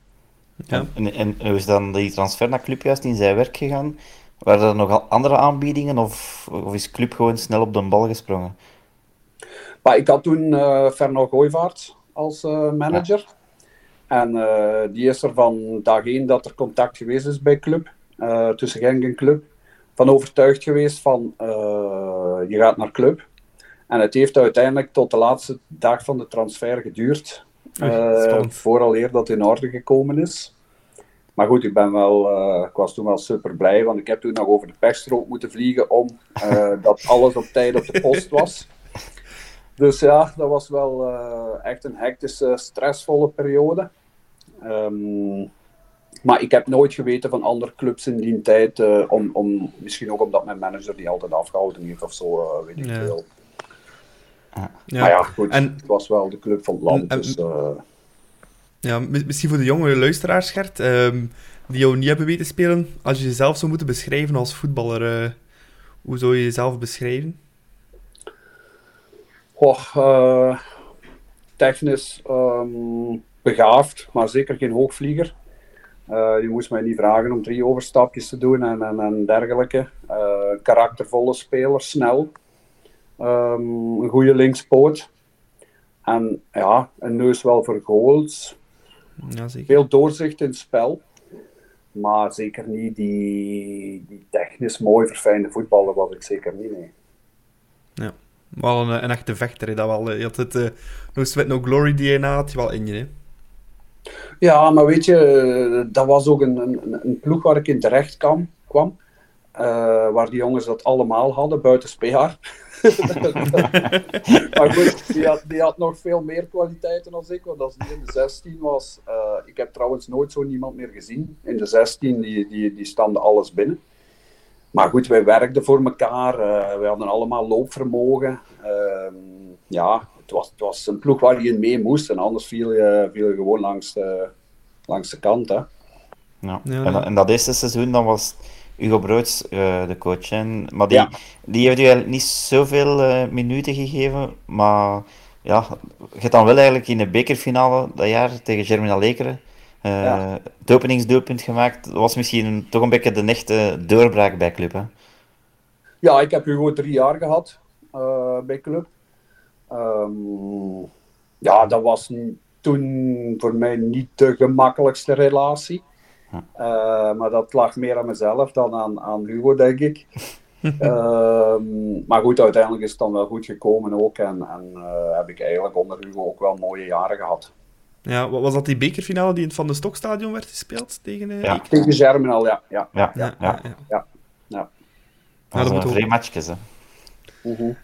Ja. En, en hoe is dan die transfer naar Club juist in zijn werk gegaan? Waren er nog andere aanbiedingen of, of is Club gewoon snel op de bal gesprongen? Maar ik had toen uh, Fernand Gooivaart als uh, manager. Ja. En uh, die is er van dag één dat er contact geweest is bij Club, tussen Genk en Club, van overtuigd geweest van je gaat naar Club. En het heeft uiteindelijk tot de laatste dag van de transfer geduurd. Uh, vooral eer dat in orde gekomen is. Maar goed, ik, ben wel, uh, ik was toen wel super blij, want ik heb toen nog over de pechstrook moeten vliegen om uh, dat alles op tijd op de post was. Dus ja, dat was wel echt een hectische, stressvolle periode. Um, maar ik heb nooit geweten van andere clubs in die tijd, om, om, misschien ook omdat mijn manager die altijd afgehouden heeft of zo, weet ik ja. veel. Ja. Maar ja, goed, en, het was wel de club van het land. En, dus. Ja, misschien voor de jonge luisteraars, Gert, um, die jou niet hebben weten spelen, als je jezelf zou moeten beschrijven als voetballer, hoe zou je jezelf beschrijven? Oh, uh, technisch um, begaafd, maar zeker geen hoogvlieger. je moest mij niet vragen om drie overstapjes te doen en, en, en dergelijke. karaktervolle speler, snel. Um, een goede linkspoot. En ja, een neus wel voor goals. Ja, zeker. Veel doorzicht in het spel. Maar zeker niet die, die technisch mooi verfijnde voetballer was ik zeker niet, nee. Wel een, een echte vechter, dat wel. Je had het uh, no sweat, no glory DNA, had je wel in je, hè? Ja, maar weet je, dat was ook een, een, een ploeg waar ik in terecht kwam. kwam uh, waar die jongens dat allemaal hadden, buiten Speaar. maar goed, die had, nog veel meer kwaliteiten dan ik. Want als die in de 16 was, uh, ik heb trouwens nooit zo niemand meer gezien. In de 16, die, die, die standen alles binnen. Maar goed, wij werkten voor elkaar. Uh, wij hadden allemaal loopvermogen. Uh, ja, het was, het was een ploeg waar je in mee moest. En anders viel je, viel je gewoon langs de, langs de kant. Hè. Ja. ja. En, en dat eerste seizoen dan was Hugo Broods, uh, de coach. En, maar die, ja. die heeft u eigenlijk niet zoveel uh, minuten gegeven. Maar ja, je hebt dan wel eigenlijk in de bekerfinale dat jaar tegen Germinal Lekeren ja. het openingsdoelpunt gemaakt. Dat was misschien toch een beetje de echte doorbraak bij club. Hè? Ja, ik heb Hugo drie jaar gehad bij club. Um, ja, dat was toen voor mij niet de gemakkelijkste relatie. Uh, maar dat lag meer aan mezelf dan aan, aan Hugo, denk ik. uh, maar goed, uiteindelijk is het dan wel goed gekomen ook. En, en uh, heb ik eigenlijk onder Hugo ook wel mooie jaren gehad. Ja, was dat die bekerfinale die in het Van de Stokstadion werd gespeeld? Tegen, uh, ja. tegen Germinal, ja. Ja, ja, ja. ja, ja. ja. ja. Dat vrij matchjes, hè. Uh -huh.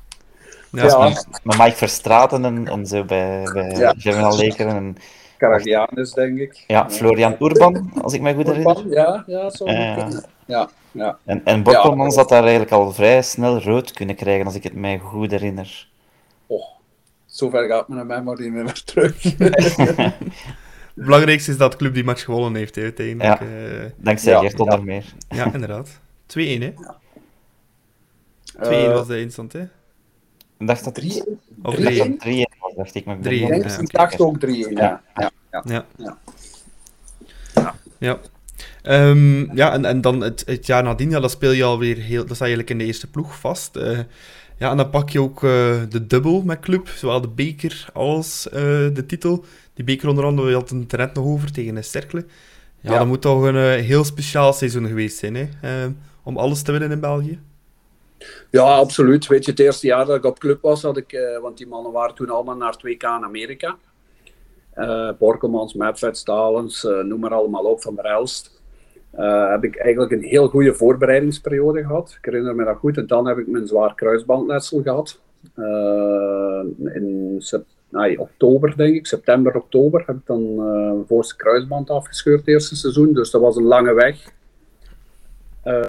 Ja. Met, met Mike Verstraten en, en zo bij, bij ja. Germinal Lekeren. En, Caragianus, denk ik. Ja, Florian Urban, als ik me goed herinner. Ja, ja, zo. Uh, ja, ja. En, en Bokkelmans ja, had daar eigenlijk al vrij snel rood kunnen krijgen, als ik het mij goed herinner. Zover gaat mijn memory niet meer terug. Het belangrijkste is dat de club die match gewonnen heeft, he, uiteindelijk. Ja, uh, dankzij ja, onder ja. meer. Ja, inderdaad. 2-1, hè? Ja. 2-1 uh, was de eindstand, hè? Ik dacht dat 3 Of 3-1 was, dacht ik. Maar ik 3 ja, ik dacht ook 3-1, ja. Ja. Ja. ja. ja. ja. ja. Um, ja, en, en dan het, het jaar nadien, ja, dan speel je alweer heel... Dat sta je eigenlijk in de eerste ploeg vast. Uh, ja, en dan pak je ook uh, de dubbel met club, zowel de beker als uh, de titel. Die beker onder andere, we hadden het er net nog over, tegen Cercle. Ja, ja, dat moet toch een heel speciaal seizoen geweest zijn, hè? om alles te winnen in België. Ja, absoluut. Weet je, het eerste jaar dat ik op club was, had ik, uh, want die mannen waren toen allemaal naar 2K in Amerika. Uh, Borkelmans, Medved, Stalens, uh, noem maar allemaal op, van der Elst. Heb ik eigenlijk een heel goede voorbereidingsperiode gehad. Ik herinner me dat goed. En dan heb ik mijn zwaar kruisbandletsel gehad. in nee, oktober, denk ik, september, oktober, heb ik dan uh, voorste kruisband afgescheurd het eerste seizoen. Dus dat was een lange weg. Uh,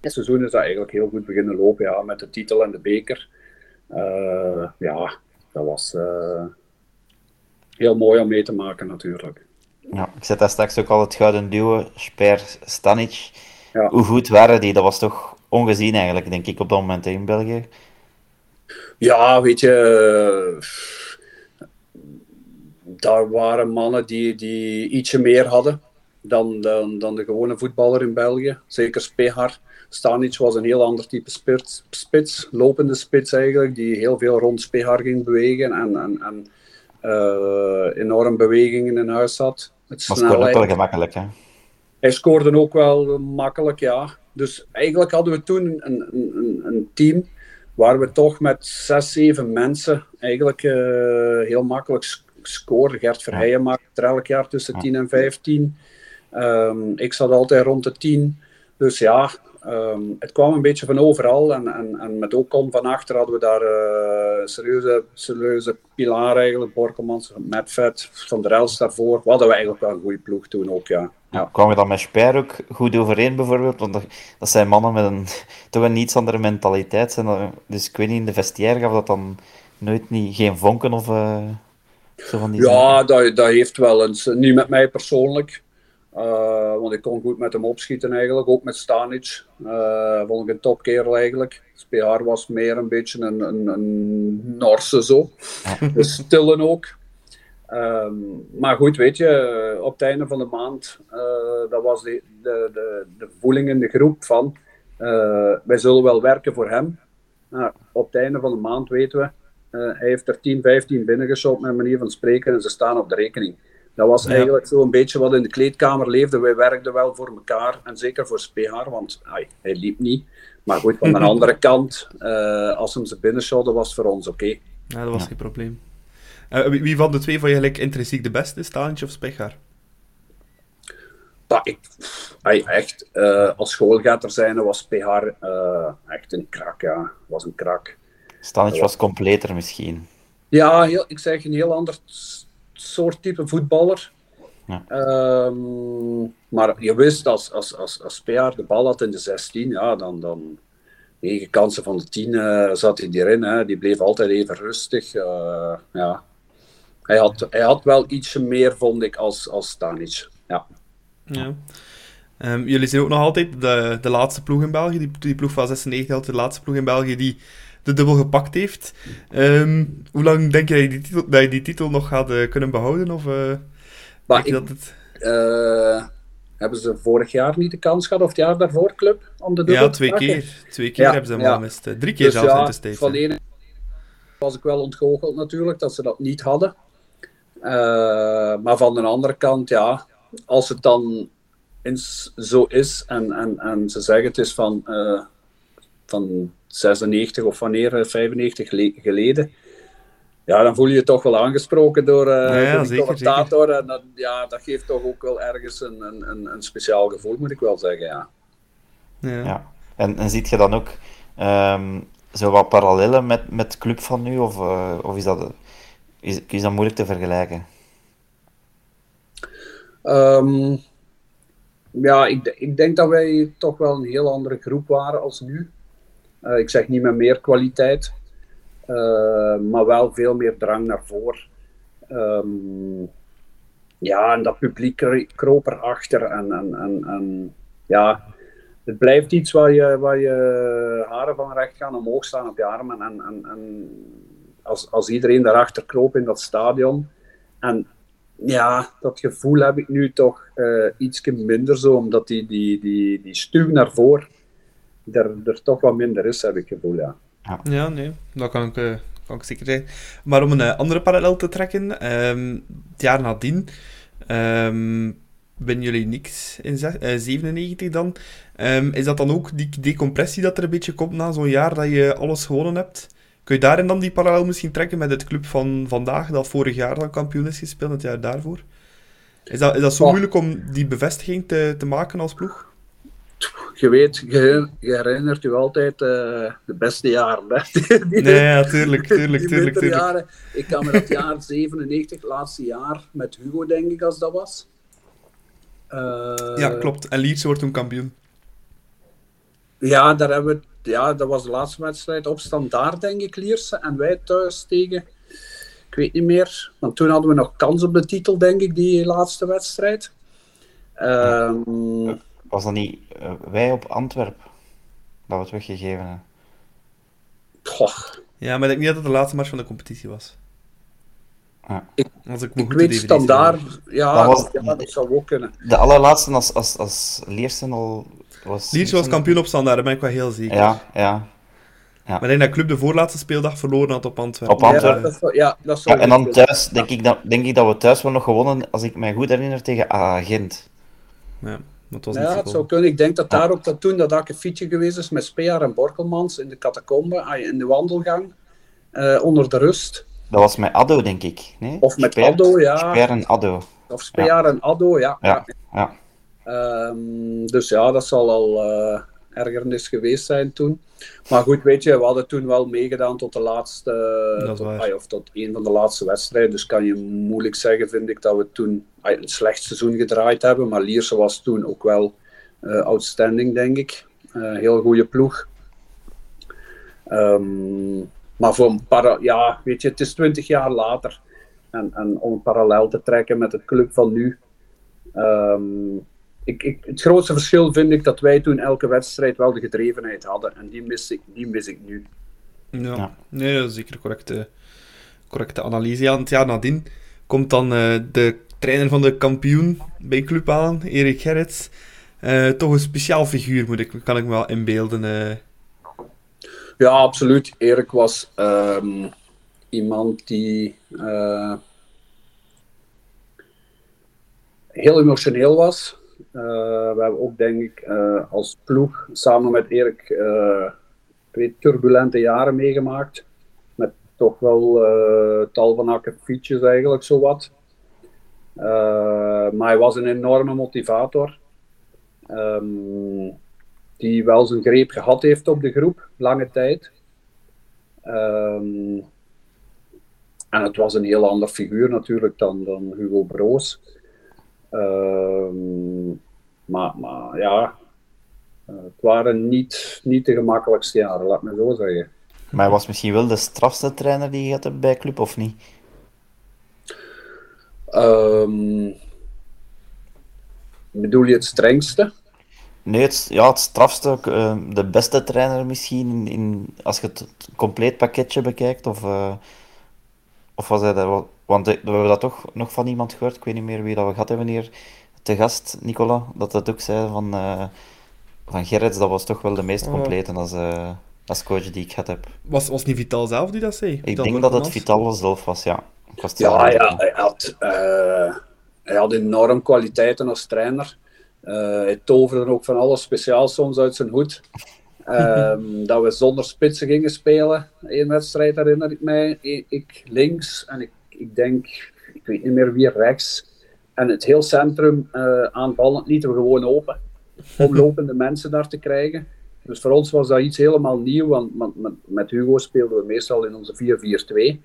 het seizoen is dat eigenlijk heel goed beginnen lopen, ja, met de titel en de beker. Ja, dat was heel mooi om mee te maken natuurlijk. Ja, ik zet daar straks ook al het gouden duo, Sper Stanic. Ja. Hoe goed waren die? Dat was toch ongezien eigenlijk, denk ik, op dat moment in België. Ja, weet je, daar waren mannen die, die ietsje meer hadden dan, dan, dan de gewone voetballer in België. Zeker Spehar. Stanic was een heel ander type spits, spits, lopende spits eigenlijk, die heel veel rond Spehar ging bewegen en, en, en uh, enorm bewegingen in huis had. Het maar scoorde ook wel gemakkelijk, hè? Hij scoorde ook wel makkelijk, ja. Dus eigenlijk hadden we toen een, een, een team waar we toch met zes, zeven mensen eigenlijk uh, heel makkelijk scoren. Gert Verheijen maakte er elk jaar tussen 10 en 15. Um, ik zat altijd rond de 10. Dus ja, um, het kwam een beetje van overal. En, en, en met Ocon van achter hadden we daar uh, serieuze, serieuze pilaar eigenlijk. Borkelmans, Medved, Van der Els daarvoor. We hadden we eigenlijk wel een goede ploeg toen ook, ja. Ja. Kwam je dan met Speer ook goed overeen bijvoorbeeld? Want dat zijn mannen met een toch een iets andere mentaliteit. Zijn dus ik weet niet, in de vestiaire gaf dat dan nooit niet, geen vonken of uh, zo van die Ja, dat, dat heeft wel eens. Niet met mij persoonlijk. Uh, want ik kon goed met hem opschieten eigenlijk, ook met Stanic. Uh, vond ik een topkerel eigenlijk. SPR was meer een beetje een, een, een Norse zo. Dus stillen ook. Um, maar goed, weet je, op het einde van de maand, uh, dat was de, de, de, de voeling in de groep van, wij zullen wel werken voor hem. op het einde van de maand weten we, hij heeft er 10, 15 binnengeschoten met manier van spreken en ze staan op de rekening. Dat was eigenlijk zo een beetje wat in de kleedkamer leefde. Wij werkten wel voor elkaar en zeker voor Spehaar, want ay, hij liep niet. Maar goed, van de andere kant, uh, als hem ze binnenschoten, was het voor ons oké. Okay. Ja, dat was geen probleem. Uh, wie van de twee vond je gelijk intrinsiek de beste, Stalintje of Spechaar? Dat ik, ay, echt, uh, als schoolgater zijn was Spehaar echt een krak, ja. Was een krak. Stalintje was completer misschien. Ja, heel, ik zeg een heel ander soort type voetballer. Ja. Um, maar je wist als, als, als, als PR de bal had in de 16, ja, dan, dan 9 kansen van de 10 uh, zat hij erin. Hè. Die bleef altijd even rustig. Uh, ja. hij, had, hij had wel ietsje meer, vond ik, als, als Stanic. Ja. ja. Um, jullie zijn ook nog altijd de, de laatste ploeg in België. Die, die ploeg van 96 altijd de laatste ploeg in België die de dubbel gepakt heeft. Um, hoe lang denk je dat je die titel, dat je die titel nog gaat uh, kunnen behouden? Of uh, maar ik, dat het... Uh, hebben ze vorig jaar niet de kans gehad, of het jaar daarvoor, club, om de dubbel Ja, twee keer. Twee keer ja, hebben ze hem ja. al mist. Drie keer dus zelfs ja, in de steeds. Van de ene was ik wel ontgoocheld natuurlijk, dat ze dat niet hadden. maar van de andere kant, ja, als het dan eens zo is en, en, en ze zeggen het is van, van 96 of wanneer, 95 eh, geleden. Ja, dan voel je je toch wel aangesproken door, uh, ja, ja, de commentator. En dat, ja, dat geeft toch ook wel ergens een, een, een speciaal gevoel, moet ik wel zeggen. Ja. ja. ja. En, en ziet je dan ook um, zo wat parallellen met, met de club van nu? Of, uh, of is, dat, is, is dat moeilijk te vergelijken? Um, ja, ik, ik denk dat wij toch wel een heel andere groep waren als nu. Uh, ik zeg niet met meer kwaliteit, uh, maar wel veel meer drang naar voren. Um, ja, en dat publiek kroop erachter. En, en, en, en ja, het blijft iets waar je, waar je haren van recht gaan omhoog staan op je armen. En, en, en als, als iedereen daarachter kroop in dat stadion. En ja, dat gevoel heb ik nu toch uh, iets minder zo, omdat die, die, die, die stuw naar voren er, er toch wat minder is, heb ik het gevoel, ja. Ja, nee, dat kan ik, uh, kan ik zeker zijn. Maar om een uh, andere parallel te trekken, um, het jaar nadien um, ben jullie niks in 97 uh, dan. Um, is dat dan ook die decompressie dat er een beetje komt na zo'n jaar dat je alles gewonnen hebt? Kun je daarin dan die parallel misschien trekken met het club van vandaag, dat vorig jaar dan kampioen is gespeeld, het jaar daarvoor? Is dat, is dat zo oh. moeilijk om die bevestiging te, te maken als ploeg? Je weet, je, herinnert je altijd uh, de beste jaren. Hè? Die, nee, ja, tuurlijk, tuurlijk, die tuurlijk, tuurlijk. Ik kan me dat jaar 97, laatste jaar, met Hugo, denk ik, als dat was. Uh, ja, klopt. En Leeds wordt toen kampioen. Ja, daar hebben we, ja, dat was de laatste wedstrijd op standaard, denk ik, Lierse. En wij thuis tegen, ik weet niet meer, want toen hadden we nog kans op de titel, denk ik, die laatste wedstrijd. Ehm, Was dat niet eh, wij op Antwerpen dat we het weggegeven hebben? goh, Ja, maar ik denk niet dat het de laatste match van de competitie was. Ja. Als ik me ik weet standaard, ja, Dat was- ja, dat zou ook kunnen. De allerlaatste als, als, als Leersen al was... Lierse was kampioen op standaard, daar ben ik wel heel zeker. Ja, ja. Maar ik denk dat Club de voorlaatste speeldag verloren had op Antwerpen. Op Antwerpen. Ja, dat zou, ja, dat zou ja en dan thuis denk ik, dat, denk ik dat we thuis wel nog gewonnen, als ik mij goed herinner, tegen Agent. Ja, maar het was Ja, niet het zo zou kunnen. Ik denk dat daar ook dat toen dat akkefietje geweest is met Speer en Borkelmans in de catacombe, ah, in de wandelgang, eh, onder de rust. Dat was met Addo, denk ik. Nee? Of met Speer- Addo, ja. Speer en Addo. Of Speer en Addo, ja. Ja, ja. Ehm, dus ja, dat zal al eh, ergernis geweest zijn toen. Maar goed, weet je, we hadden toen wel meegedaan tot de laatste, tot, of tot een van de laatste wedstrijden. Dus kan je moeilijk zeggen, vind ik, dat we toen een slecht seizoen gedraaid hebben. Maar Lierse was toen ook wel eh, outstanding, denk ik. Eh, heel goede ploeg. Ehm, maar voor een para ja, weet je, het is twintig jaar later. En, en om een parallel te trekken met het club van nu. Ehm, ik, ik, het grootste verschil vind ik dat wij toen elke wedstrijd wel de gedrevenheid hadden. En die mis ik, die mis ik nu. Ja. Ja. Nee, dat is zeker een correcte, correcte analyse. Ja, want ja, nadien komt dan eh, de trainer van de kampioen bij club aan, Erik Gerrits. Eh, toch een speciaal figuur, moet ik, kan ik me wel inbeelden. eh. Ja, absoluut. Erik was ehm, iemand die eh, heel emotioneel was. Eh, we hebben ook, denk ik, eh, als ploeg samen met Erik eh, twee turbulente jaren meegemaakt. Met toch wel eh, tal van akkefietjes eigenlijk, zowat. Eh maar hij was een enorme motivator. Ehm, die wel zijn greep gehad heeft op de groep, lange tijd. Ehm, en het was een heel ander figuur natuurlijk dan, dan Hugo Broos. Ehm, maar, maar ja, eh, het waren niet, niet de gemakkelijkste jaren, laat me zo zeggen. Maar hij was misschien wel de strafste trainer die je had bij club, of niet? Ehm, bedoel je het strengste? Nee, het, ja, het strafste, eh, de beste trainer misschien, in, in- als je het, compleet pakketje bekijkt, of, eh, of was hij dat wel... Want we hebben dat toch nog van iemand gehoord, ik weet niet meer wie dat we gehad hebben hier, te gast, Nicola, dat dat ook zei van, eh, van Gerrits, dat was toch wel de meest complete als, eh, als coach die ik gehad heb. Was, was niet Vital zelf die dat zei? Ik Vital denk dat het? Vital zelf was, ja. Ik was Ja, ja niet. hij, had, eh, hij had enorm kwaliteiten als trainer. Eh, hij toverde ook van alles speciaal soms uit zijn hoed. Ehm, dat we zonder spitsen gingen spelen. Eén wedstrijd herinner ik mij. Ik links en ik, ik denk, ik weet niet meer wie rechts. En het heel centrum eh, aanvallend lieten we gewoon open. Om lopende mensen daar te krijgen. Dus voor ons was dat iets helemaal nieuw, want met, met Hugo speelden we meestal in onze 4-4-2.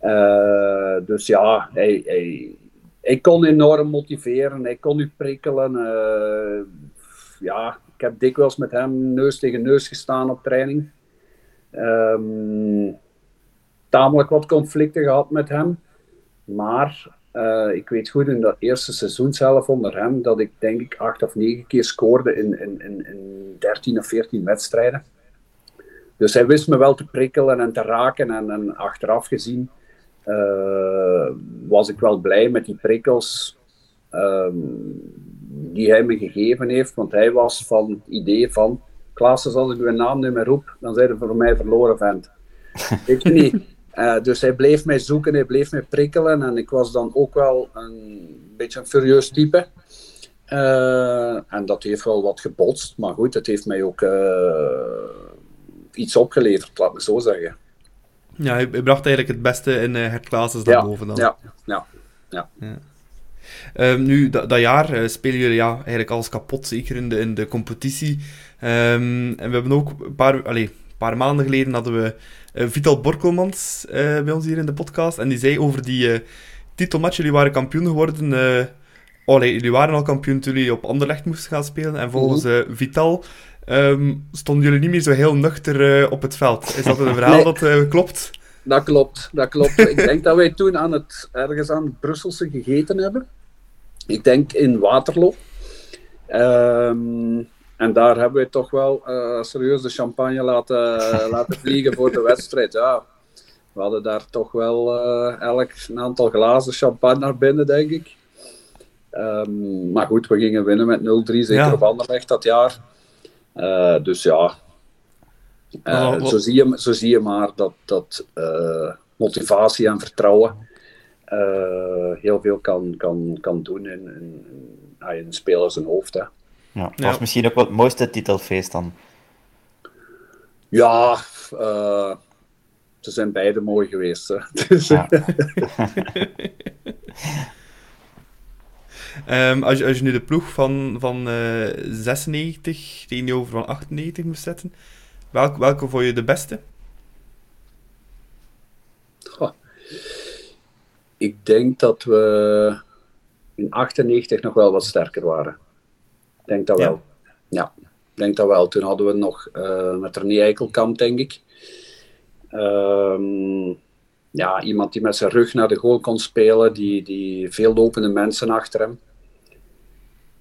Eh, dus ja, hij, hij, hij kon enorm motiveren, hij kon u prikkelen. eh, ja, ik heb dikwijls met hem neus tegen neus gestaan op training. Ehm, tamelijk wat conflicten gehad met hem. Maar eh, ik weet goed in dat eerste seizoen zelf onder hem dat ik denk ik acht of negen keer scoorde in, in, in, in 13 of 14 wedstrijden. Dus hij wist me wel te prikkelen en te raken. En, en achteraf gezien eh, was ik wel blij met die prikkels ehm, die hij me gegeven heeft. Want hij was van het idee van... Klaassen, als ik uw naam niet meer roep, dan zijn er voor mij verloren vent. Weet je niet? Eh, dus hij bleef mij zoeken, hij bleef mij prikkelen. En ik was dan ook wel een beetje een furieus type. Eh, en dat heeft wel wat gebotst. Maar goed, het heeft mij ook eh, iets opgeleverd, laat me zo zeggen. Ja, hij, bracht eigenlijk het beste in uh, het Klaassen dan Ja, boven dan. ja, ja. ja. Ehm, nu, dat, dat jaar eh, spelen jullie ja, eigenlijk alles kapot, zeker in de, in de competitie. Ehm, en we hebben ook een paar, allee, een paar maanden geleden hadden we eh, Vital Borkelmans eh, bij ons hier in de podcast. En die zei over die eh, titelmatch, jullie waren kampioen geworden oh, nee, jullie waren al kampioen toen jullie op Anderlecht moesten gaan spelen. En volgens Vital ehm, stonden jullie niet meer zo heel nuchter op het veld. Is dat een verhaal Nee. dat klopt? Dat klopt, dat klopt. ik denk dat wij toen aan het, ergens aan het Brusselse gegeten hebben. Ik denk in Waterloo. Ehm, en daar hebben wij toch wel eh, serieus de champagne laten, laten vliegen voor de wedstrijd. Ja, we hadden daar toch wel eh, elk een aantal glazen champagne naar binnen, denk ik. Ehm, maar goed, we gingen winnen met 0-3, zeker Ja. op Anderlecht dat jaar. Eh, dus ja, zo, zie je, zo zie je maar dat, dat motivatie en vertrouwen heel veel kan, kan, kan doen in, in, in, in een speler zijn hoofd. Hè. Ja, dat Ja. was misschien ook wel het mooiste titelfeest dan. Ja, eh, ze zijn beide mooi geweest. Hè. Dus, Ja. Ehm, als, je, als je nu de ploeg van, van eh 96 tegenover van 98 moest zetten, welk, welke vond je de beste? Ik denk dat we in 98 nog wel wat sterker waren. Ik denk dat wel. Ja, denk dat wel. Toen hadden we nog eh, met René Eikelkamp, denk ik. Ehm, ja, iemand die met zijn rug naar de goal kon spelen, die, die veel lopende mensen achter hem.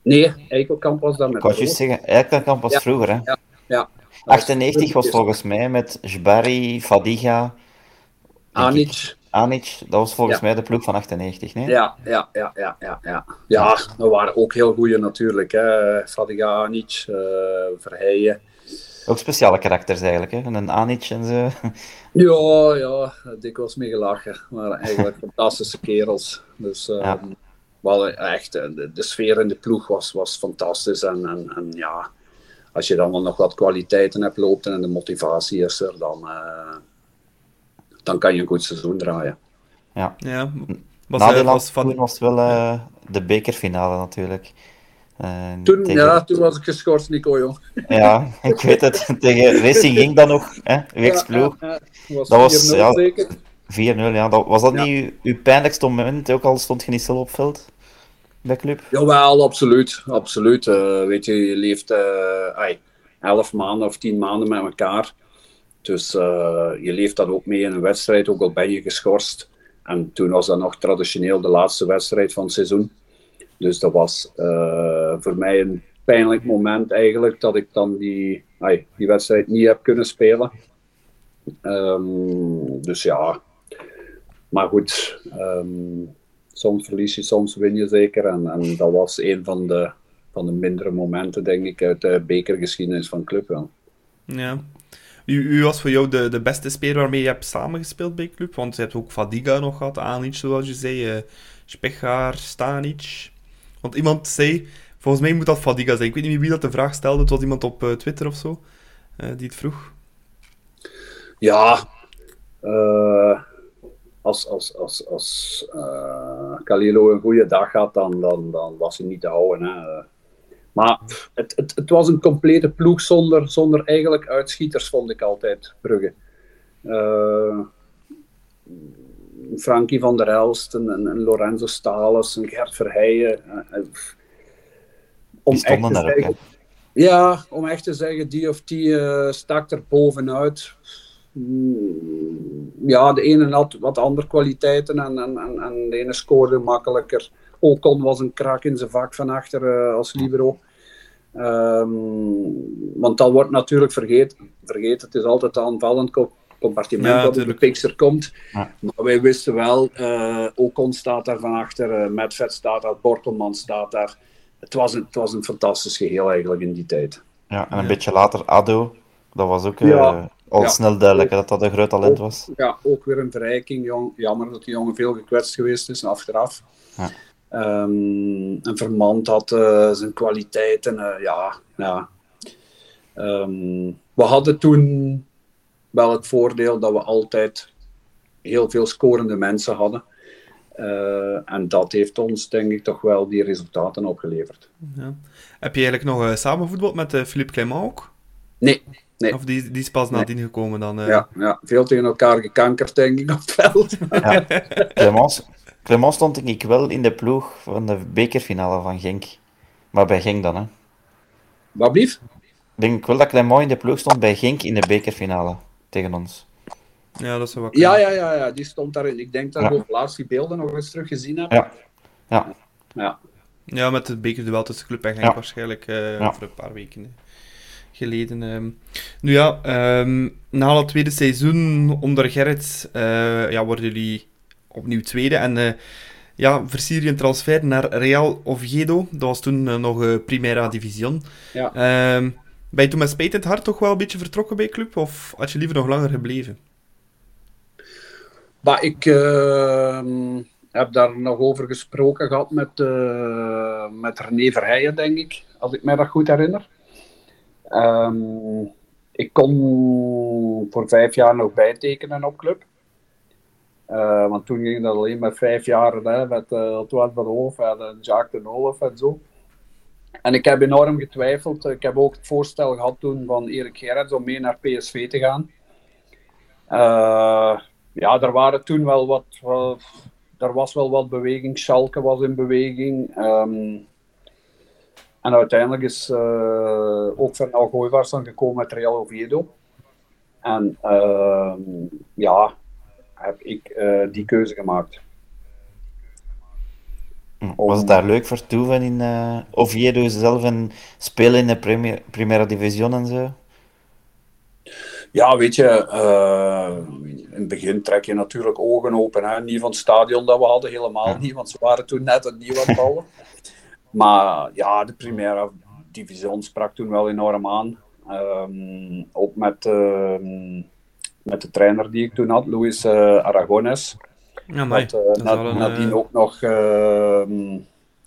Nee, Eikelkamp was dat met Ik juist zeggen, Eikelkamp was Ja. vroeger, hè. Ja, ja. 98 was volgens mij met Jbari, Fadiga, Anic. Anic. Dat was volgens Ja. mij de ploeg van 98, nee? Ja, ja, ja, ja, ja, ja. Ja, dat waren ook heel goede natuurlijk. Hè. Fadiga, Anic, eh Verheijen. Ook speciale karakters eigenlijk, hè. Een Anic en zo. Ja, ja, dikwijls mee gelachen. Maar eigenlijk fantastische kerels. Dus Ja. we hadden echt, eh, de, de sfeer in de ploeg was, was fantastisch. En, en, en ja, als je dan wel nog wat kwaliteiten hebt lopen en de motivatie is er, dan, eh, dan kan je een goed seizoen draaien. Ja. Ja, was, Na was van, was het wel eh, de bekerfinale natuurlijk. Eh, Toen, tegen- ja, toen was ik geschorst, Nico, jong. Ja, ik weet het. Tegen Racing ging dat nog, hè? Uw ex-ploeg. Ja, ja, ja. Was Dat was, 4-0 ja, zeker. 4-0, ja. Dat, was dat Ja. niet uw, uw pijnlijkste moment, ook al stond je niet stil op veld? Bij club? Jawel, absoluut. absoluut. Eh, weet je, je leeft eh, ai, elf maanden of tien maanden met elkaar. Dus eh, je leeft dat ook mee in een wedstrijd, ook al ben je geschorst. En toen was dat nog traditioneel de laatste wedstrijd van het seizoen. Dus dat was eh, voor mij een pijnlijk moment eigenlijk, dat ik dan die, die wedstrijd niet heb kunnen spelen. Ehm, dus ja, maar goed, ehm, soms verlies je, soms win je zeker. En, en dat was een van de, van de mindere momenten, denk ik, uit de bekergeschiedenis van Club. wel. ja. Wie, was voor jou de, de beste speler waarmee je hebt samengespeeld bij club? Want je hebt ook Fadiga nog gehad, Anic zoals je zei, eh Spechaar, Stanic. Want iemand zei, volgens mij moet dat Fadiga zijn. Ik weet niet meer wie dat de vraag stelde, het was iemand op eh, Twitter of zo, eh, die het vroeg. Ja, als, als, als, als Kalilo een goede dag had, dan, dan, dan was hij niet te houden. Hè. Maar het, het, het was een complete ploeg zonder, zonder eigenlijk uitschieters, vond ik altijd, Brugge. Eh, Frankie van der Elst, en, en, en Lorenzo Stales, en Gert Verheijen. eh, om Die echt stonden te zeggen, ja, om echt te zeggen, die of die eh, stak er bovenuit. Mm, Ja, de ene had wat andere kwaliteiten en, en, en, en de ene scoorde makkelijker. Ocon was een krak in zijn vak van achter eh, als libero. Ehm, want dat wordt natuurlijk vergeten. vergeten. Het is altijd aanvallend co- compartiment Ja, dat op de picture komt. Ja. Maar wij wisten wel, eh Ocon staat daar van achter, eh Medved staat daar, Borkelman staat daar. Het was, een, het was een fantastisch geheel eigenlijk in die tijd. Ja, en een Ja. beetje later Ado. Dat was ook eh, Ja. al Ja. snel duidelijk dat dat een groot talent was. Ja, ook weer een verrijking. Jong, jammer dat die jongen veel gekwetst geweest is achteraf. Ehm, en Vermand had eh, zijn kwaliteiten. eh, ja, ja. Ehm, we hadden toen wel het voordeel dat we altijd heel veel scorende mensen hadden. Eh, en dat heeft ons, denk ik, toch wel die resultaten opgeleverd. Ja. Heb je eigenlijk nog samen voetbal met Philippe Clément ook? Nee, nee. Of die, die is pas nadien gekomen dan? eh? Ja, ja, veel tegen elkaar gekankerd, denk ik, op het veld. Clemens, Clement stond denk ik wel in de ploeg van de bekerfinale van Genk. Maar bij Genk dan, hè. Wat blieft? Ik denk wel dat Clement in de ploeg stond bij Genk in de bekerfinale tegen ons. Ja, dat is wel Ja, ja, ja, ja, die stond daarin. Ik denk dat Ja. ik ook laatst die beelden nog eens teruggezien heb. Ja. Ja, Ja. Ja, met het bekerduel tussen Club en Genk Ja. waarschijnlijk eh, Ja. voor een paar weken eh, geleden. ehm. Nu ja, ehm, na het tweede seizoen onder Gerrit ja, worden jullie opnieuw tweede. En eh ja, versier je een transfer naar Real Oviedo. Dat was toen eh, nog eh, Primera Division. Ja. Ehm, ben je toen met spijt in het hart toch wel een beetje vertrokken bij club? Of had je liever nog langer gebleven? Maar ik heb daar nog over gesproken gehad met, eh, met René Verheijen, denk ik, als ik mij dat goed herinner. Ehm, ik kon voor vijf jaar nog bijtekenen op club. Eh, want toen ging dat alleen met vijf jaar hè, met uh, Antoine van Hoof en uh, Jacques de Nolf en zo. En ik heb enorm getwijfeld. Ik heb ook het voorstel gehad toen van Erik Gerrits om mee naar PSV te gaan. Uh, ja, er waren toen wel wat, er was wel wat beweging. Schalke was in beweging. Um, en uiteindelijk is uh, ook Van Gooivaars dan gekomen met Real Oviedo. En uh, ja, heb ik uh, die keuze gemaakt. Was het daar leuk voor toeven in uh, Oviedo zelf en spelen in de Premier, Primera Division en zo? Ja, weet je, uh, in het begin trek je natuurlijk ogen open. Hè? Niet van het stadion dat we hadden, helemaal ja. niet, want ze waren toen net het nieuw aan het bouwen. maar ja, de Primera Division sprak toen wel enorm aan. Um, ook met, uh, met de trainer die ik toen had, Luis uh, Aragones. Ja, maar dat, uh, na, een, nadien ook nog een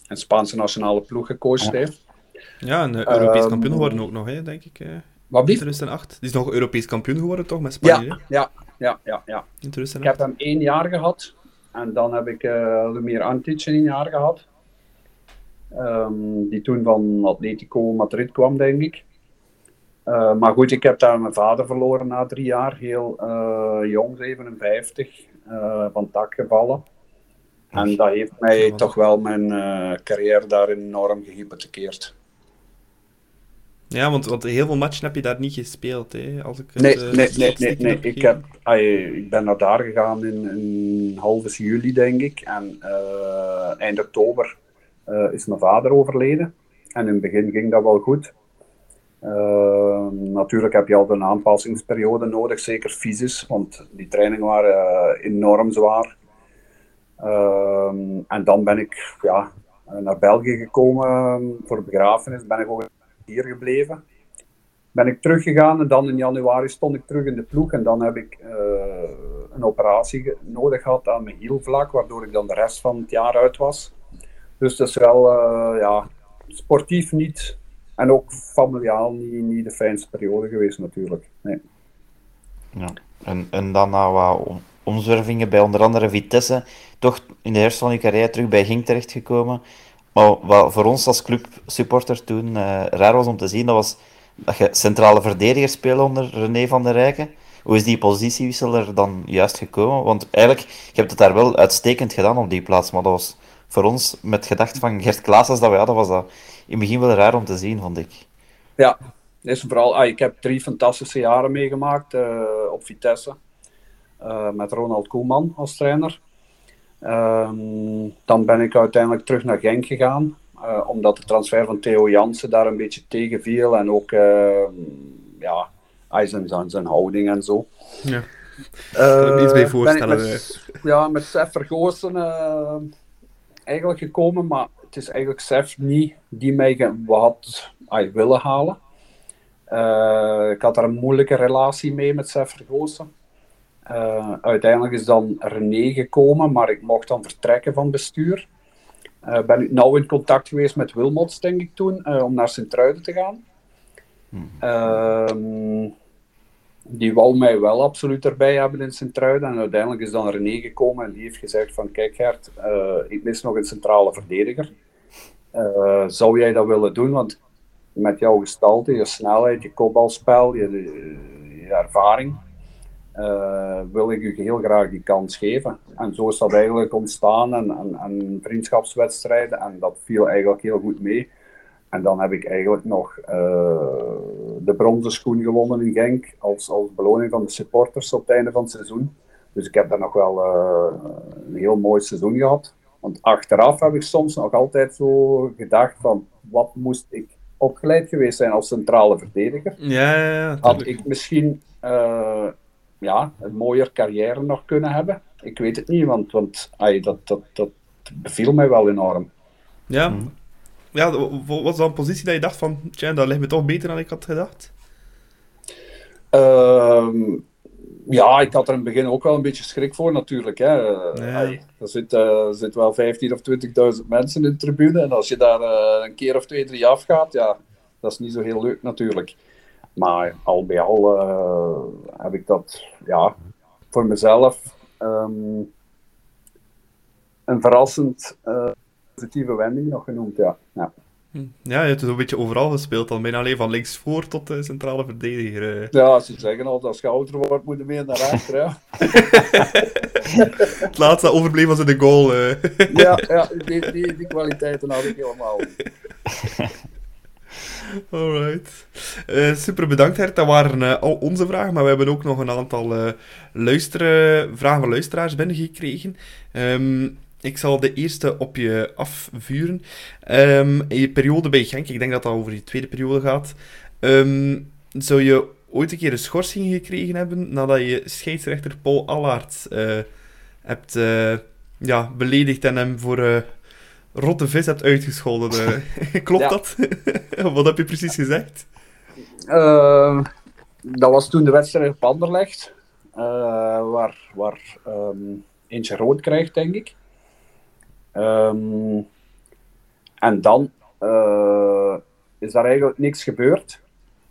Spaanse nationale ploeg gecoacht heeft. Ja, en Europees um, kampioen geworden ook nog, hè, denk ik. Wat in 2008. Die is nog Europees kampioen geworden, toch? Met Spanje? Ja, ja, ja, ja. ja. In 2008. Ik heb hem één jaar gehad. En dan heb ik uh, Lumir Antic een jaar gehad. Um, die toen van Atletico Madrid kwam, denk ik. Uh, maar goed, ik heb daar mijn vader verloren na drie jaar. Heel uh, jong, 57. van tak gevallen. En dat heeft mij toch wel mijn carrière daar enorm gehypothekeerd. Ja, want, want heel veel matchen heb je daar niet gespeeld, hè? Als ik het, nee, nee, nee, nee, nee. Ik, heb, ay, ik ben naar daar gegaan in, in halve juli, denk ik. En eind oktober uh, is mijn vader overleden. En in het begin ging dat wel goed. Uh, natuurlijk heb je al een aanpassingsperiode nodig, zeker fysisch, want die trainingen waren enorm zwaar. Uh, en dan ben ik ja, naar België gekomen voor begrafenis. Ben ik ook hier gebleven. Ben ik teruggegaan en dan in januari stond ik terug in de ploeg. En dan heb ik een operatie nodig gehad aan mijn hielvlak, waardoor ik dan de rest van het jaar uit was. Dus dat is wel uh, ja, sportief niet en ook familiaal niet, niet de fijnste periode geweest natuurlijk. Nee. Ja. En, en dan na wat omzwervingen bij onder andere Vitesse, toch in de herfst van carrière terug bij Genk terechtgekomen. Maar wat voor ons als clubsupporter toen uh, raar was om te zien, dat was dat je centrale verdediger speelde onder René van der Rijken. Hoe is die positiewissel er dan juist gekomen? Want eigenlijk, je hebt het daar wel uitstekend gedaan op die plaats, maar dat was voor ons, met gedacht van Gert Klaasens dat we hadden, was dat in het begin wel raar om te zien, vond ik. Ja, is vooral, ah, ik heb drie fantastische jaren meegemaakt uh, op Vitesse. Uh, met Ronald Koeman als trainer. Um, dan ben ik uiteindelijk terug naar Genk gegaan, uh, omdat de transfer van Theo Jansen daar een beetje tegenviel en ook uh, ja, zijn, zijn houding en zo. Ja. Uh, ik iets bij voorstellen. Met, ja, met Sef Vergoosen eigenlijk gekomen, maar het is eigenlijk Sef niet die mij had ay, willen halen. ik had daar een moeilijke relatie mee met Sef Vergoosen. Uh, uiteindelijk is dan René gekomen, maar ik mocht dan vertrekken van bestuur. Uh, ben ik nauw in contact geweest met Wilmots, denk ik toen, om naar Sint-Truiden te gaan. Hmm. Die wou mij wel absoluut erbij hebben in Sint-Truiden. En uiteindelijk is dan René gekomen en die heeft gezegd van, kijk Gert, ik mis nog een centrale verdediger. zou jij dat willen doen? Want met jouw gestalte, je snelheid, je kopbalspel, je, je ervaring... eh, wil ik u heel graag die kans geven. En zo is dat eigenlijk ontstaan en, en, en vriendschapswedstrijden en dat viel eigenlijk heel goed mee. En dan heb ik eigenlijk nog uh, de bronzen schoen gewonnen in Genk als, als beloning van de supporters op het einde van het seizoen. Dus ik heb daar nog wel uh, een heel mooi seizoen gehad. Want achteraf heb ik soms nog altijd zo gedacht van wat moest ik opgeleid geweest zijn als centrale verdediger. Ja, ja, ja Had ik misschien uh, ja, een mooier carrière nog kunnen hebben? Ik weet het niet, want, want ay, dat, dat, dat beviel mij wel enorm. Ja, mm. Ja wat was dan een positie dat je dacht van, tja, dat ligt me toch beter dan ik had gedacht? Uh, ja, ik had er in het begin ook wel een beetje schrik voor natuurlijk. Hè. Er, zit, uh, er zit wel 15.000 of 20.000 mensen in de tribune. En als je daar uh, een keer of twee, drie afgaat, ja, dat is niet zo heel leuk natuurlijk. Maar al bij al uh, heb ik dat ja, voor mezelf um, een verrassend positieve wending nog genoemd. Ja. Ja. Ja, je hebt dus een beetje overal gespeeld dan. Bijna alleen van links voor tot de centrale verdediger. Ja, ze zeggen al, als je ouder wordt, moet je meer naar achter. Ja. het laatste overbleef was in de goal. ja, ja die, die, die kwaliteiten had ik helemaal. Alright. Uh, super bedankt, Hert. Dat waren uh, al onze vragen, maar we hebben ook nog een aantal uh, luisteren, vragen van luisteraars binnengekregen. Um, ik zal de eerste op je afvuren. Um, in je periode bij Genk, ik denk dat dat over je tweede periode gaat. Um, zou je ooit een keer een schorsing gekregen hebben nadat je scheidsrechter Paul Allard uh, hebt uh, ja, beledigd en hem voor uh, rotte vis hebt uitgescholden? Klopt dat? Wat heb je precies gezegd? Ehm, dat was toen de wedstrijd op Anderlecht, waar, waar um, eentje rood krijgt, denk ik. Um, en dan uh, is daar eigenlijk niks gebeurd.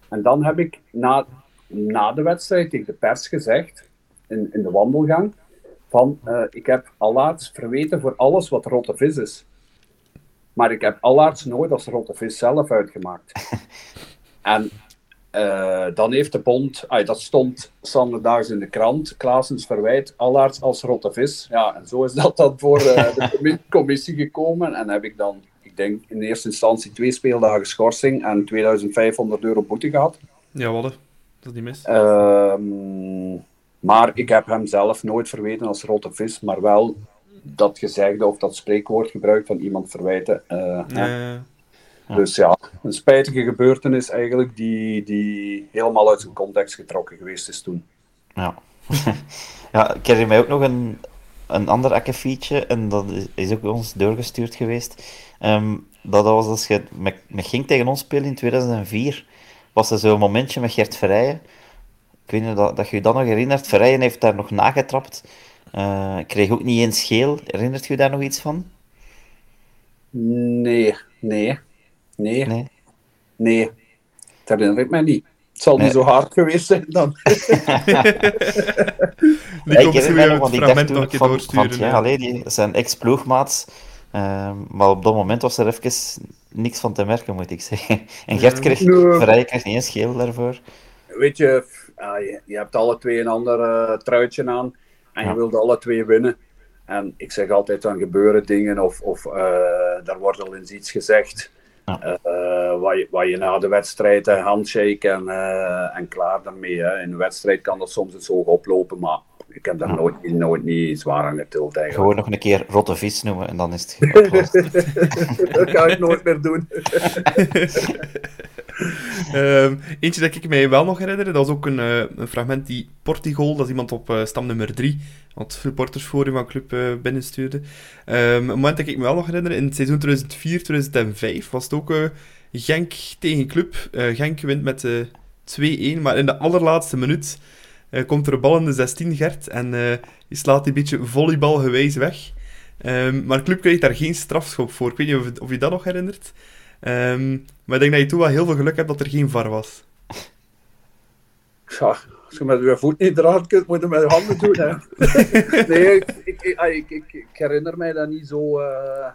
En dan heb ik na, na de wedstrijd tegen de pers gezegd, in, in de wandelgang, van uh, ik heb Allaerts verweten voor alles wat rotte vis is. Maar ik heb Allaerts nooit als rotte vis zelf uitgemaakt. en uh, dan heeft de bond, dat stond zondagdaags in de krant, Klaasens verwijt Allaerts als rotte vis. Ja, en zo is dat dan voor uh, de commissie gekomen. En heb ik dan, ik denk in eerste instantie twee speeldagen schorsing en 2500 euro boete gehad. Ja, wat? Dat is niet mis. Uh, maar ik heb hem zelf nooit verweten als rotte vis, maar wel dat gezegde of dat spreekwoord gebruikt van iemand verwijten. Uh, ja. Dus ja, een spijtige gebeurtenis eigenlijk die, die helemaal uit zijn context getrokken geweest is toen. Ja, ja ik herinner mij ook nog een, een ander akkefietje en dat is ook bij ons doorgestuurd geweest. Um, dat was als je met, met Ging tegen ons speelde in 2004, was er zo'n momentje met Gert Verrijen. Ik weet niet dat, dat je je dat nog herinnert. Verrijen heeft daar nog nagetrapt. Uh, kreeg ook niet eens geel. Herinnert je daar nog iets van? Nee, nee. Nee. Nee. nee. Dat herinner ik mij niet. Het zal nee. niet zo hard geweest zijn dan. die komt zo weer het fragment nog een keer doorsturen. ja, allee, die zijn ex-ploegmaats. Uh, maar op dat moment was er even niks van te merken, moet ik zeggen. En Gert kreeg. Vrij kreeg niet eens geel daarvoor. Weet je, uh, je, je, hebt alle twee een ander uh, truitje aan. En ja. je wilde alle twee winnen. En ik zeg altijd, dan gebeuren dingen of, of daar wordt al eens iets gezegd. Ja. Uh, waar, je, waar je na de wedstrijd een handshake en, uh, en klaar daarmee. In een wedstrijd kan dat soms eens hoog oplopen, maar ik heb daar ja. nooit, nooit niet zwaar aan getild eigenlijk. Gewoon nog een keer rotte vis noemen en dan is het Dat ga ik nooit meer doen. um, eentje dat ik mij wel nog herinner, dat was ook een, uh, een fragment die Portugal, dat is iemand op uh, stam nummer 3, wat supportersforum van club uh, binnenstuurde. Um, een moment dat ik me wel nog herinner, in het seizoen 2004-2005 was het ook Genk tegen club. Genk wint met 2-1, maar in de allerlaatste minuut uh, komt er een bal in de 16, Gert. En uh, je slaat die beetje volleybalgewijs weg. Um, maar de club krijgt daar geen strafschop voor. Ik weet niet of, of je dat nog herinnert. Um, maar ik denk dat je toen wel heel veel geluk hebt dat er geen VAR was. Ja, als je met je voet niet eraan kunt, moet je met je handen doen. Hè. nee, ik, ik, ik, ik, herinner mij dat niet zo... Uh...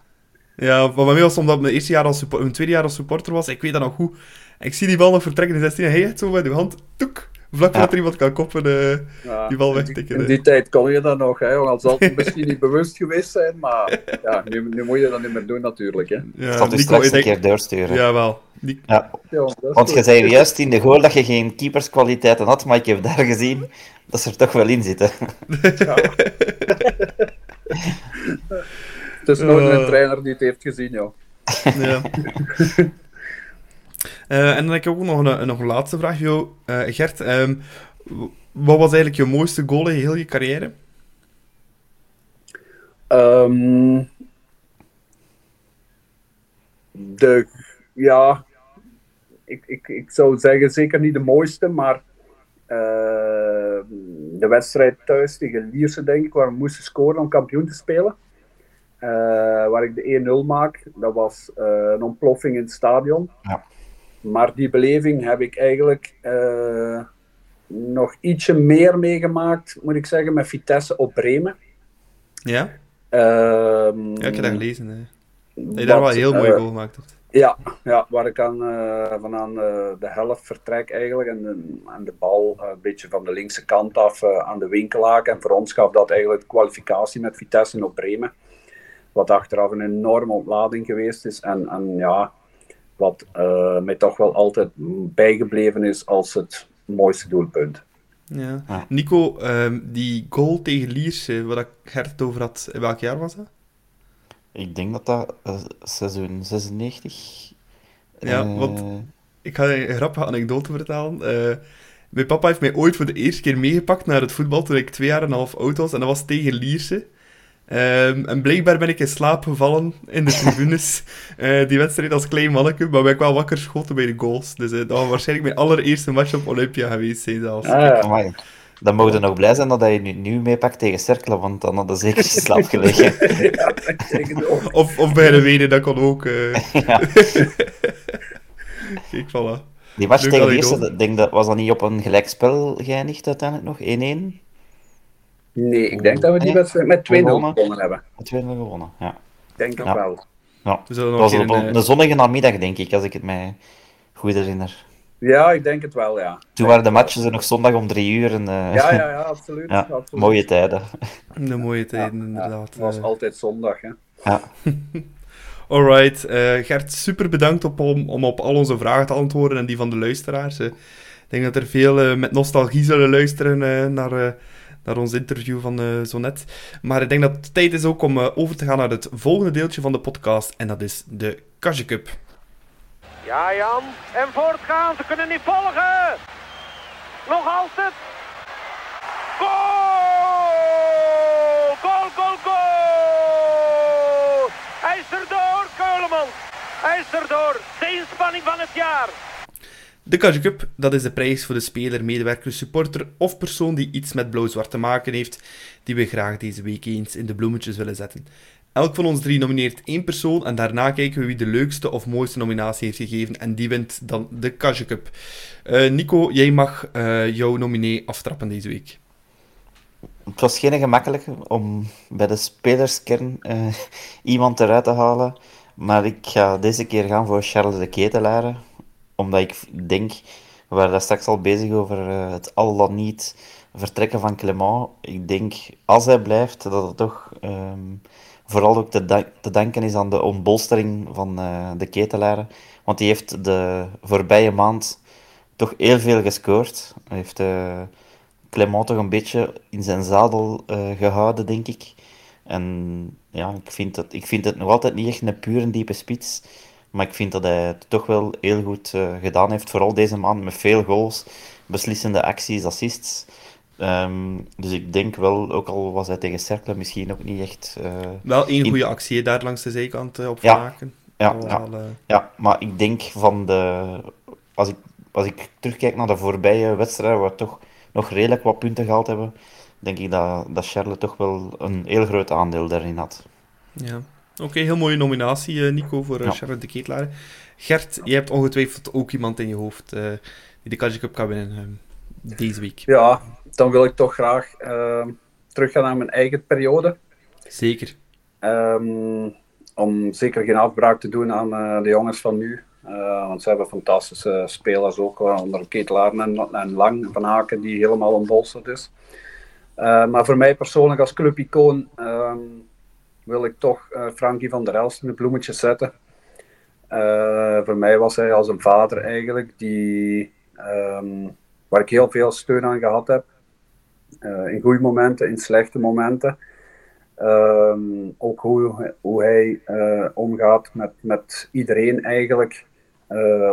Ja, wat bij mij was omdat mijn, eerste jaar als mijn tweede jaar als supporter was. Ik weet dat nog goed. Ik zie die bal nog vertrekken in de 16 en hij heeft zo met de hand... Toek, Vlak voordat Ja. er iemand kan koppen, eh, Ja, die bal in wegtikken, In die tijd kon je dat nog, hè. Al zal het misschien niet bewust geweest zijn, maar ja, nu, nu moet je dat niet meer doen natuurlijk, hè. ja, Ik zal dus Nico, straks een keer doorsturen. Jawel. Ni- Ja, Ja, want je zei juist in de goal dat je geen keeperskwaliteiten had, maar ik heb daar gezien dat ze er toch wel in zitten. Het is nooit Eh. een trainer die het heeft gezien, joh. Ja. Eh, en dan heb ik ook nog een, nog een laatste vraag, jou. Eh, Gert. ehm, wat was eigenlijk je mooiste goal in heel je carrière? Ehm, de, ja, ik, ik, ik zou zeggen zeker niet de mooiste, maar eh, de wedstrijd thuis tegen Lierse, denk ik, waar we moesten scoren om kampioen te spelen. Eh, waar ik de 1-0 maak, dat was eh, een ontploffing in het stadion. Ja. Maar die beleving heb ik eigenlijk eh, nog ietsje meer meegemaakt, moet ik zeggen, met Vitesse op Bremen. Ja? Ehm, Ja, ik heb dat gelezen. Hè. Dat je daar wel heel mooie eh, goal gemaakt hebt. Ja, ja, waar ik aan, eh, van aan de helft vertrek eigenlijk en de, en de bal een beetje van de linkse kant af aan de winkelhaak. En voor ons gaf dat eigenlijk de kwalificatie met Vitesse op Bremen. Wat achteraf een enorme ontlading geweest is. En, en ja, wat eh, mij toch wel altijd bijgebleven is als het mooiste doelpunt. Ja. Ja. Nico, ehm, die goal tegen Lierse, waar ik Gert het over had, in welk jaar was dat? Ik denk dat dat eh, seizoen 96... Ja, eh, want- Ik ga een grappige anekdote vertellen. Eh, mijn papa heeft mij ooit voor de eerste keer meegepakt naar het voetbal toen ik twee jaar en een half oud was. En dat was tegen Lierse. Ehm, en blijkbaar ben ik in slaap gevallen in de tribunes. Eh, die wedstrijd als klein manneke, maar ben ik wel wakker geschoten bij de goals. Dus eh, dat was waarschijnlijk mijn allereerste match op Olympia geweest zijn zelfs. Ah, ja. Dan mogen we nog blij zijn dat hij je nu, nu meepakt tegen Cercle, want dan had hij zeker in slaap gelegen. ja, Of, of bij de Wenen, dat kon ook. eh. Ja. Kijk, voilà. Die match Leuk tegen de eerste, denk dat, was dat niet op een gelijkspel geëindigd uiteindelijk nog? 1-1? Nee, ik denk dat we die Nee. wedstrijd met 2-0 Gewonnen. gewonnen hebben. Met 2-0 gewonnen, ja. Ik denk het Ja. wel. ja. We zullen Het nog was op keer een, zonnige namiddag, denk ik, als ik het mij goed herinner. Ja, ik denk het wel, ja. Toen waren de matches er nog zondag om drie uur. En, eh, Ja, ja, ja, absoluut. ja, absoluut. mooie tijden. eh, een mooie tijden, ja, inderdaad. het was Eh. altijd zondag, hè. Ja. Alright, eh, Gert, super bedankt op, om, om op al onze vragen te antwoorden en die van de luisteraars. Eh, ik denk dat er veel eh, met nostalgie zullen luisteren eh, naar, eh, naar ons interview van eh, zo net. Maar ik denk dat het tijd is ook om eh, over te gaan naar het volgende deeltje van de podcast. En dat is de Kasje Cup. Ja, Jan. En voortgaan. Ze kunnen niet volgen. Nog altijd. Goal! Goal, goal, goal! Hij is erdoor, Keuleman. Hij is erdoor. De inspanning van het jaar. De Kasje Cup, dat is de prijs voor de speler, medewerker, supporter of persoon die iets met blauw-zwart te maken heeft, die we graag deze week eens in de bloemetjes willen zetten. Elk van ons drie nomineert één persoon en daarna kijken we wie de leukste of mooiste nominatie heeft gegeven en die wint dan de Kasje Cup. Eh, Nico, jij mag eh, jouw nominee aftrappen deze week. Het was geen gemakkelijke om bij de spelerskern eh, iemand eruit te halen. Maar ik ga deze keer gaan voor Charles de Ketelaere. Omdat ik denk, we waren daar straks al bezig over eh, het al dan niet vertrekken van Clement. Ik denk, als hij blijft, dat het toch ehm, vooral ook te, te danken is aan de ontbolstering van eh, de Ketelaere. Want die heeft de voorbije maand toch heel veel gescoord. Hij heeft... eh, Clement toch een beetje in zijn zadel eh, gehouden, denk ik. En ja, ik vind, het, ik vind het nog altijd niet echt een pure diepe spits. Maar ik vind dat hij het toch wel heel goed eh, gedaan heeft. Vooral deze maand met veel goals, beslissende acties, assists. Ehm, dus ik denk wel, ook al was hij tegen Cercle misschien ook niet echt... eh, Wel één In- goede actie daar langs de zijkant eh, op Ja. maken. ja, ja, maar ik denk van de... Als ik, als ik terugkijk naar de voorbije wedstrijden, waar we toch nog redelijk wat punten gehaald hebben, denk ik dat, dat Charles toch wel een heel groot aandeel daarin had. Ja. Oké, heel mooie nominatie, eh, Nico, voor uh, Ja. Charlotte de Ketelaar. Gert, jij hebt ongetwijfeld ook iemand in je hoofd eh, die de Cup kan winnen eh, deze week. Ja, dan wil ik toch graag ehm, teruggaan naar mijn eigen periode. Zeker. Ehm, om zeker geen afbraak te doen aan eh, de jongens van nu. Uh, want ze hebben fantastische spelers ook, onder Ketelaar en, en Lang van Haken, die helemaal ontbolsterd is. Uh, maar voor mij persoonlijk als clubicoon um, wil ik toch uh, Frankie van der Elst in de bloemetjes zetten. voor mij was hij als een vader eigenlijk, die, um, waar ik heel veel steun aan gehad heb. in goede momenten, in slechte momenten. Um, ook hoe, hoe hij omgaat met, met iedereen eigenlijk.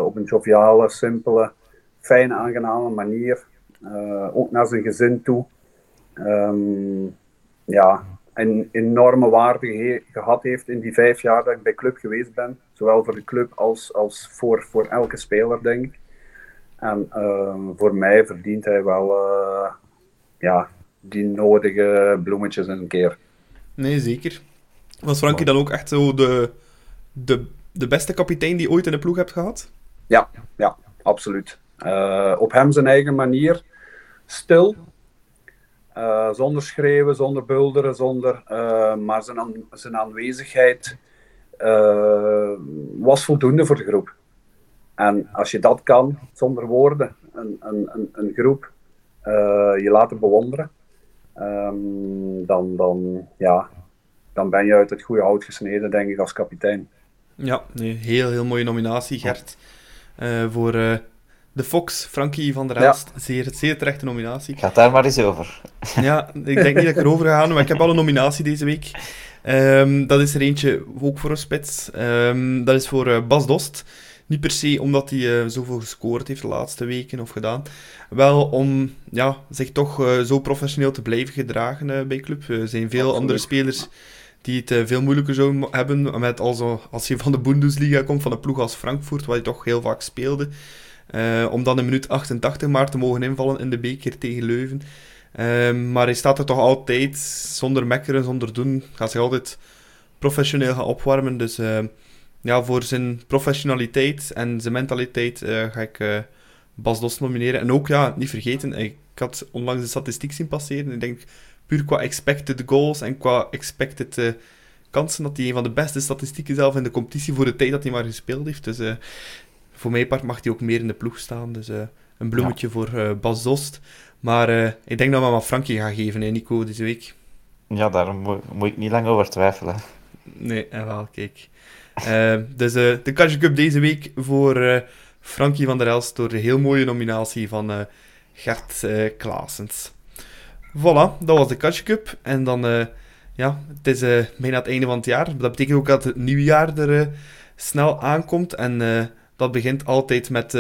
Op een joviale, simpele, fijne, aangename manier. Ook naar zijn gezin toe. Um, ja, een enorme waarde ge gehad heeft in die vijf jaar dat ik bij club geweest ben. Zowel voor de club als, als voor, voor elke speler, denk ik. En voor mij verdient hij wel ja, die nodige bloemetjes een keer. Nee, zeker. Was Frankie dan ook echt zo de, de, de beste kapitein die ooit in de ploeg hebt gehad? Ja, ja absoluut. Uh, op hem zijn eigen manier. Stil. Uh, zonder schreeuwen, zonder bulderen, zonder, uh, maar zijn, zijn aanwezigheid was voldoende voor de groep. En als je dat kan, zonder woorden, een, een, een, groep je laten bewonderen, um, dan, dan, ja, dan ben je uit het goede hout gesneden, denk ik, als kapitein. Ja, nee, heel, heel mooie nominatie, Gert. Voor de Fox, Frankie van der Elst. Ja. Zeer, zeer terechte nominatie. Gaat daar maar eens over. Ja, ik denk niet dat ik erover ga gaan, maar ik heb al een nominatie deze week. Um, dat is er eentje ook voor een spits. Um, dat is voor uh, Bas Dost. Niet per se omdat hij uh, zoveel gescoord heeft de laatste weken of gedaan. Wel om ja, zich toch uh, zo professioneel te blijven gedragen bij club. Er zijn veel Absoluut. andere spelers die het veel moeilijker zouden hebben. Met also, als je van de Bundesliga komt, van een ploeg als Frankfurt, waar je toch heel vaak speelde. Om dan in minuut 88 maar te mogen invallen in de beker tegen Leuven. Ehm, maar hij staat er toch altijd, zonder mekkeren, zonder doen, gaat zich altijd professioneel gaan opwarmen. Dus ja, voor zijn professionaliteit en zijn mentaliteit uh, ga ik uh, Bas Dos nomineren. En ook, ja, niet vergeten, ik had onlangs de statistiek zien passeren. Ik denk, puur qua expected goals en qua expected kansen, dat hij een van de beste statistieken zelf in de competitie voor de tijd dat hij maar gespeeld heeft. Dus voor mijn part mag hij ook meer in de ploeg staan. Dus een bloemetje ja. voor Bas Dost. Maar ik denk dat we maar Frankie gaan geven, hè, Nico, deze week. Ja, daar moet, moet ik niet lang over twijfelen. Nee, en wel, kijk. Uh, dus uh, de Catch Cup deze week voor uh, Frankie van der Elst door de heel mooie nominatie van Gert Klaasens. Voilà, dat was de Catch Cup. En dan, ja, het is bijna het einde van het jaar. Dat betekent ook dat het nieuwe jaar er snel aankomt. En dat begint altijd met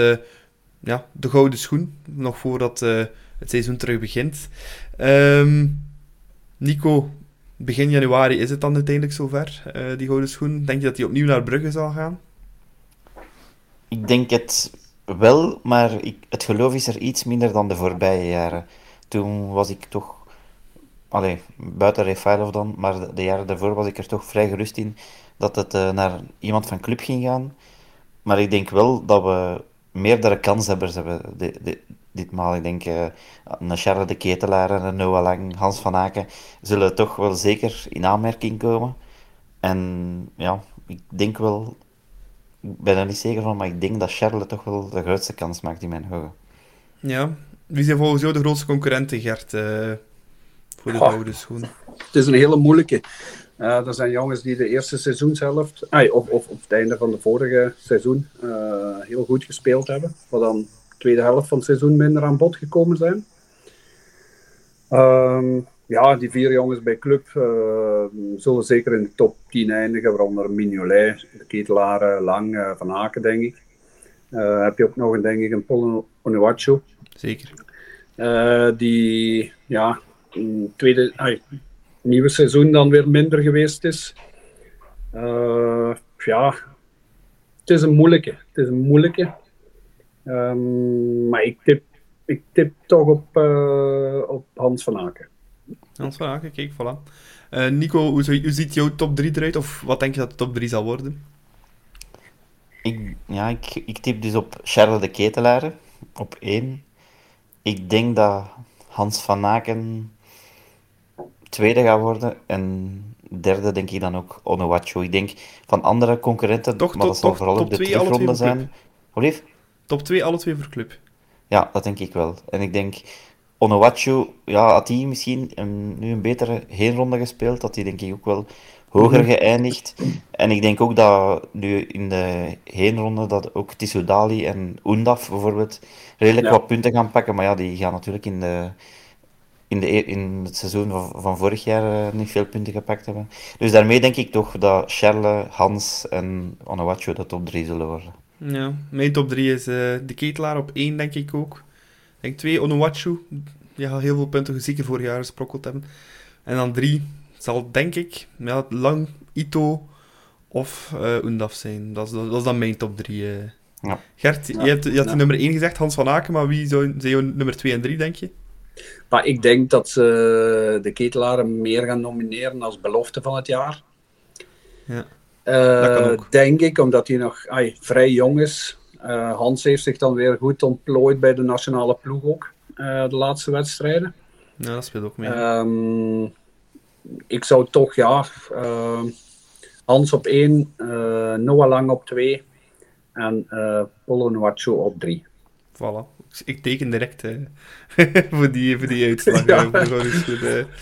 ja, de gouden schoen, nog voordat het seizoen terug begint. Um, Nico, begin januari is het dan uiteindelijk zover, uh, die gouden schoen. Denk je dat hij opnieuw naar Brugge zal gaan? Ik denk het wel, maar ik, het geloof is er iets minder dan de voorbije jaren. Toen was ik toch, allee, buiten Refailov dan, maar de, jaren daarvoor was ik er toch vrij gerust in dat het naar iemand van club ging gaan. Maar ik denk wel dat we meerdere kanshebbers hebben de, de, ditmaal. Ik denk uh, een Charles de Ketelaar en Noah Lang, Hans van Aken zullen toch wel zeker in aanmerking komen. En ja, ik denk wel, ik ben er niet zeker van, maar ik denk dat Charles toch wel de grootste kans maakt in mijn ogen. Ja, wie zijn volgens jou de grootste concurrenten, Gert, uh, voor de oh, oude schoen? Het is een hele moeilijke. Uh, er zijn jongens die de eerste seizoenshelft, ah, of, of op het einde van de vorige seizoen, uh, heel goed gespeeld hebben. Maar dan tweede helft van het seizoen minder aan bod gekomen zijn. Um, ja, die vier jongens bij club uh, zullen zeker in de top 10 eindigen, waaronder Mignolet, de Ketelaar, Lang, Van Aken, denk ik. Heb je ook nog een, denk ik, een Paul Onuachu. Zeker. die, ja, tweede, ay, nieuwe seizoen dan weer minder geweest is. ja, het is een moeilijke. Het is een moeilijke. Um, maar ik tip, ik tip toch op, uh, op Hans van Aken. Hans van Aken, kijk, voilà. Uh, Nico, hoe, hoe, ziet jouw top 3 eruit? Of wat denk je dat de top 3 zal worden? Ik, ja, ik, ik tip dus op Charles de Ketelaar op 1. Ik denk dat Hans van Aken tweede gaat worden. En derde denk ik dan ook Onuachu. Ik denk van andere concurrenten, Toch, maar toch, dat zal vooral top op de twee, alle twee terugronde voor zijn. Olief? Top 2, alle twee voor club. Ja, dat denk ik wel. En ik denk, Onuachu, ja, had hij misschien een, nu een betere heenronde gespeeld, had hij denk ik ook wel hoger geëindigd. En ik denk ook dat nu in de heenronde dat ook Tissoudali en Undaf bijvoorbeeld redelijk Ja. wat punten gaan pakken. Maar ja, die gaan natuurlijk in, de, in, de, e- in het seizoen van, van vorig jaar eh, niet veel punten gepakt hebben. Dus daarmee denk ik toch dat Charles, Hans en Onuachu de top 3 zullen worden. Ja, mijn top 3 is eh, de ketelaar op 1, denk ik ook. Ik denk 2, Onuachu. Die gaat heel veel punten zeker vorig jaar gesprokkeld hebben. En dan 3 zal, denk ik, ja, lang Ito of eh Undaf zijn. Dat is, dat is dan mijn top 3. eh. Ja. Gert, je, hebt, je had Ja. nummer 1 gezegd, Hans van Aken, maar wie zou, zijn jouw nummer 2 en 3, denk je? Maar ik denk dat ze de ketelaren meer gaan nomineren als belofte van het jaar. Ja. Eh, Dat kan ook. Denk ik, omdat hij nog vrij jong is. Eh, Hans heeft zich dan weer goed ontplooid bij de nationale ploeg ook. eh, de laatste wedstrijden. Ja, dat speelt ook mee. Ehm, ik zou toch, ja, ehm, Hans op 1, Noah Lang op 2 en eh Polo Nuacho op 3. Voilà. Ik teken direct eh, voor, die, voor die uitslag. Ja. eh, voor de eh.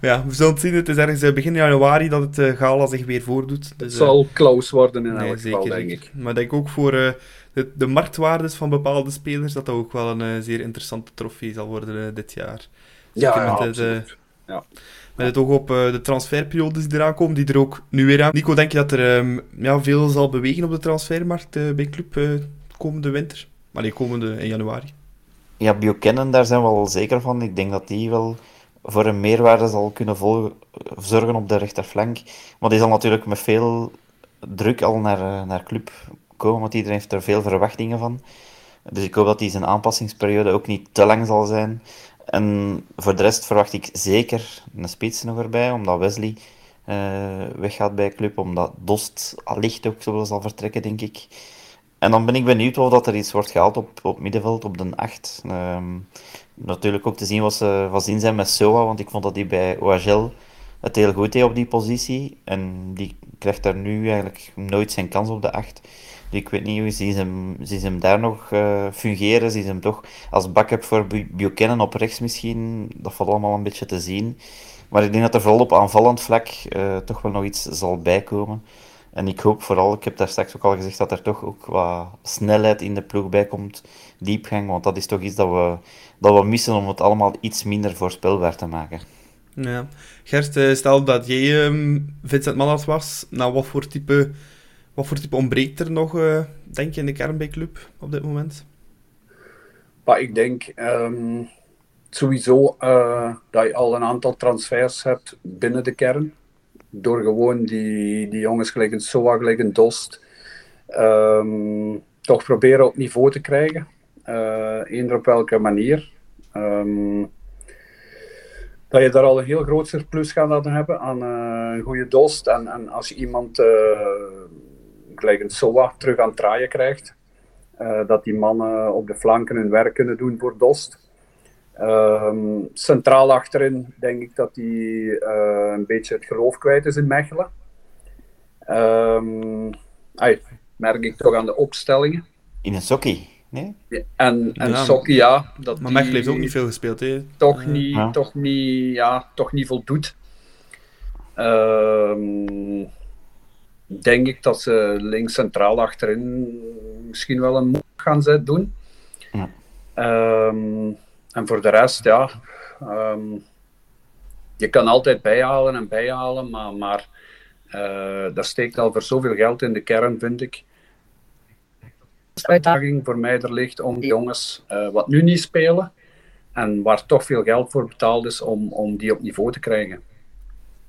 Ja, we zullen het zien. Het is ergens eh, begin januari dat het eh, gala zich weer voordoet. Het Dus, eh, zal close worden in nee, elk geval, zeker, denk ik. Maar ik denk ook voor eh, de, de marktwaardes van bepaalde spelers dat dat ook wel een eh, zeer interessante trofee zal worden eh, dit jaar. Ja, Zeker ja, met het, eh, absoluut. Ja. Met het oog op eh, de transferperiodes die eraan komen, die er ook nu weer aan. Nico, denk je dat er ehm, ja, veel zal bewegen op de transfermarkt eh, bij Club eh, komende winter? Maar die komende in januari. Ja, Buchanan, daar zijn we wel zeker van. Ik denk dat die wel voor een meerwaarde zal kunnen zorgen op de rechterflank. Maar die zal natuurlijk met veel druk al naar, eh, naar club komen, want iedereen heeft er veel verwachtingen van. Dus ik hoop dat die zijn aanpassingsperiode ook niet te lang zal zijn. En voor de rest verwacht ik zeker een spits nog erbij, omdat Wesley eh, weggaat bij club, omdat Dost allicht ook zo zal vertrekken, denk ik. En dan ben ik benieuwd of dat er iets wordt gehaald op, op middenveld, op de 8. Ehm, natuurlijk ook te zien wat ze van zin zijn met Soa, want ik vond dat hij bij OHL het heel goed deed op die positie. En die krijgt daar nu eigenlijk nooit zijn kans op de 8. Dus ik weet niet, hoe ze hem, zien ze hem daar nog eh, fungeren? Zien ze hem toch als backup voor Bu- Buchanan op rechts misschien? Dat valt allemaal een beetje te zien. Maar ik denk dat er vooral op aanvallend vlak eh, toch wel nog iets zal bijkomen. En ik hoop vooral, ik heb daar straks ook al gezegd, dat er toch ook wat snelheid in de ploeg bij komt. Diepgang, want dat is toch iets dat we, dat we missen om het allemaal iets minder voorspelbaar te maken. Ja. Gert, eh, stel dat jij ehm, Vincent Mannert was, nou, wat voor type, wat voor type ontbreekt er nog, eh, denk je, in de kern bij Club op dit moment? Maar ik denk ehm, sowieso eh, dat je al een aantal transfers hebt binnen de kern. Door gewoon die, die jongens gelijk een Soa, gelijk een Dost, ehm, toch proberen op niveau te krijgen. Eh eender op welke manier. Ehm, dat je daar al een heel groot surplus gaat laten hebben aan eh, een goede Dost. En, en als je iemand eh, gelijk een Soa terug aan het draaien krijgt, dat die mannen op de flanken hun werk kunnen doen voor Dost. Ehm, centraal achterin denk ik dat hij eh, een beetje het geloof kwijt is in Mechelen. Ehm, ai, merk ik toch aan de opstellingen. In een sokkie, nee? En, en Ja, Sokkie, ja. Dat Maar Mechelen heeft ook niet veel gespeeld, hè? Toch niet, Ja. toch niet, ja, toch niet voldoet. Ehm, denk ik dat ze links centraal achterin misschien wel een move gaan zet doen. Ja. Ehm, en voor de rest, ja. ehm, je kan altijd bijhalen en bijhalen, maar, maar eh daar steekt al voor zoveel geld in de kern, vind ik. De uitdaging voor mij er ligt om die jongens eh, wat nu niet spelen en waar toch veel geld voor betaald is om, om die op niveau te krijgen.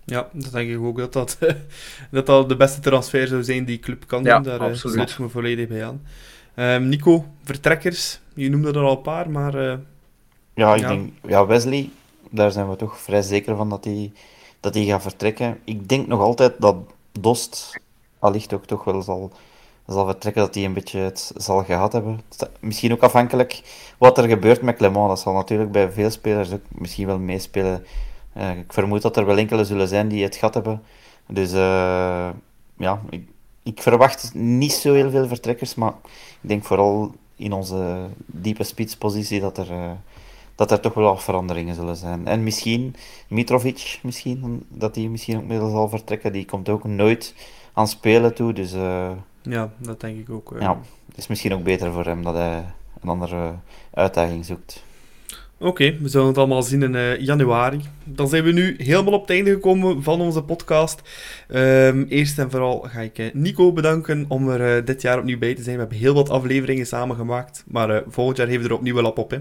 Ja, dat denk ik ook dat dat, dat dat de beste transfer zou zijn die club kan Ja, doen. Daar eh, absoluut. sluit ik me volledig bij aan. Ehm, Nico, vertrekkers. Je noemde er al een paar, maar eh, Ja, ik Ja. denk, ja, Wesley, daar zijn we toch vrij zeker van dat hij dat gaat vertrekken. Ik denk nog altijd dat Dost allicht ook toch wel zal, zal vertrekken, dat hij een beetje het zal gehad hebben. Misschien ook afhankelijk wat er gebeurt met Clement. Dat zal natuurlijk bij veel spelers ook misschien wel meespelen. Eh, ik vermoed dat er wel enkele zullen zijn die het gat hebben Dus uh, ja, ik, ik, verwacht niet zo heel veel vertrekkers, maar ik denk vooral in onze diepe spitspositie dat er, uh, dat er toch wel wat veranderingen zullen zijn. En misschien Mitrovic, misschien, dat hij misschien ook middel zal vertrekken. Die komt ook nooit aan spelen toe, dus... Uh, ja, dat denk ik ook. Ja, het is misschien ook beter voor hem dat hij een andere uitdaging zoekt. Oké, we zullen het allemaal zien in uh, januari. Dan zijn we nu helemaal op het einde gekomen van onze podcast. Um, eerst en vooral ga ik uh, Nico bedanken om er uh, dit jaar opnieuw bij te zijn. We hebben heel wat afleveringen samengemaakt, maar volgend jaar heeft er opnieuw wel op op. Hè?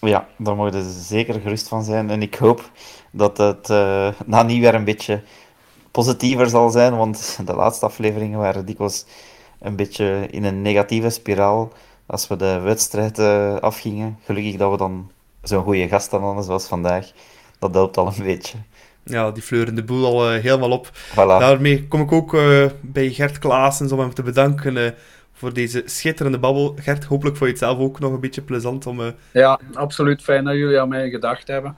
Ja, daar mogen ze zeker gerust van zijn. En ik hoop dat het na nieuwjaar een beetje positiever zal zijn, want de laatste afleveringen waren dikwijls een beetje in een negatieve spiraal als we de wedstrijd afgingen. Gelukkig dat we dan zo'n goede gast dan zoals vandaag, dat helpt al een beetje. Ja, die fleuren de boel al uh, helemaal op. Voilà. Daarmee kom ik ook uh, bij Gert Klaassen om hem te bedanken uh, voor deze schitterende babbel. Gert, hopelijk vond je het zelf ook nog een beetje plezant om... Ja, absoluut fijn dat jullie aan mij gedacht hebben.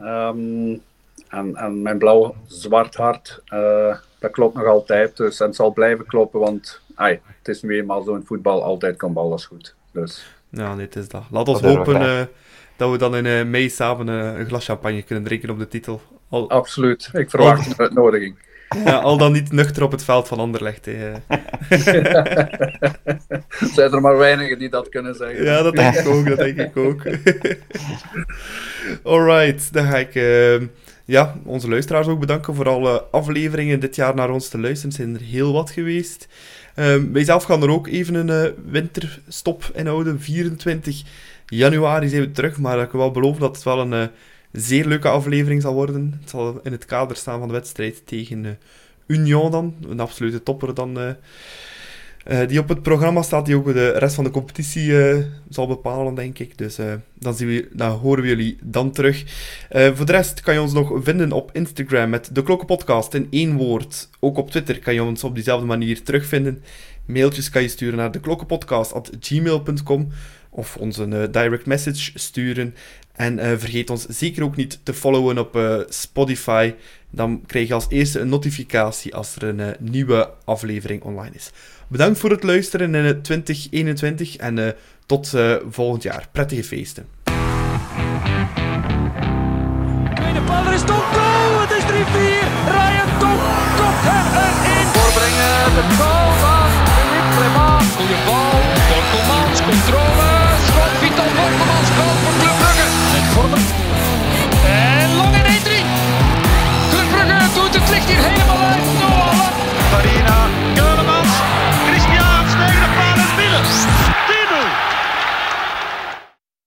Um, en, en mijn blauw-zwart hart, dat klopt nog altijd. Dus, en het zal blijven kloppen, want ai, het is nu eenmaal zo in voetbal, altijd kan alles goed. Dus... Ja, het is dat. Laat ons hopen dat we dan in uh, mei samen uh, een glas champagne kunnen drinken op de titel. Al... Absoluut, ik verwacht een uitnodiging. Ja, al dan niet nuchter op het veld van Anderlecht. Hè. Zijn er maar weinigen die dat kunnen zeggen. Ja, dat denk ik ook, dat denk ik ook. Alright, dan ga ik uh, ja, onze luisteraars ook bedanken voor alle afleveringen dit jaar naar ons te luisteren. Er zijn er heel wat geweest. Um, wij zelf gaan er ook even een winterstop inhouden, 24 januari zijn we terug, maar ik kan wel beloven dat het wel een uh, zeer leuke aflevering zal worden. Het zal in het kader staan van de wedstrijd tegen uh, Union dan. Een absolute topper dan... Uh, die op het programma staat, die ook de rest van de competitie zal bepalen, denk ik. Dus dan, zien we, horen we jullie dan terug. voor de rest kan je ons nog vinden op Instagram met de Klokkenpodcast in één woord. Ook op Twitter kan je ons op diezelfde manier terugvinden. Mailtjes kan je sturen naar deklokkenpodcast.gmail.com of ons een direct message sturen. En eh, vergeet ons zeker ook niet te followen op eh, Spotify. Dan krijg je als eerste een notificatie als er een eh, nieuwe aflevering online is. Bedankt voor het luisteren in 2021 en tot volgend jaar. Prettige feesten. Is 3-4. De van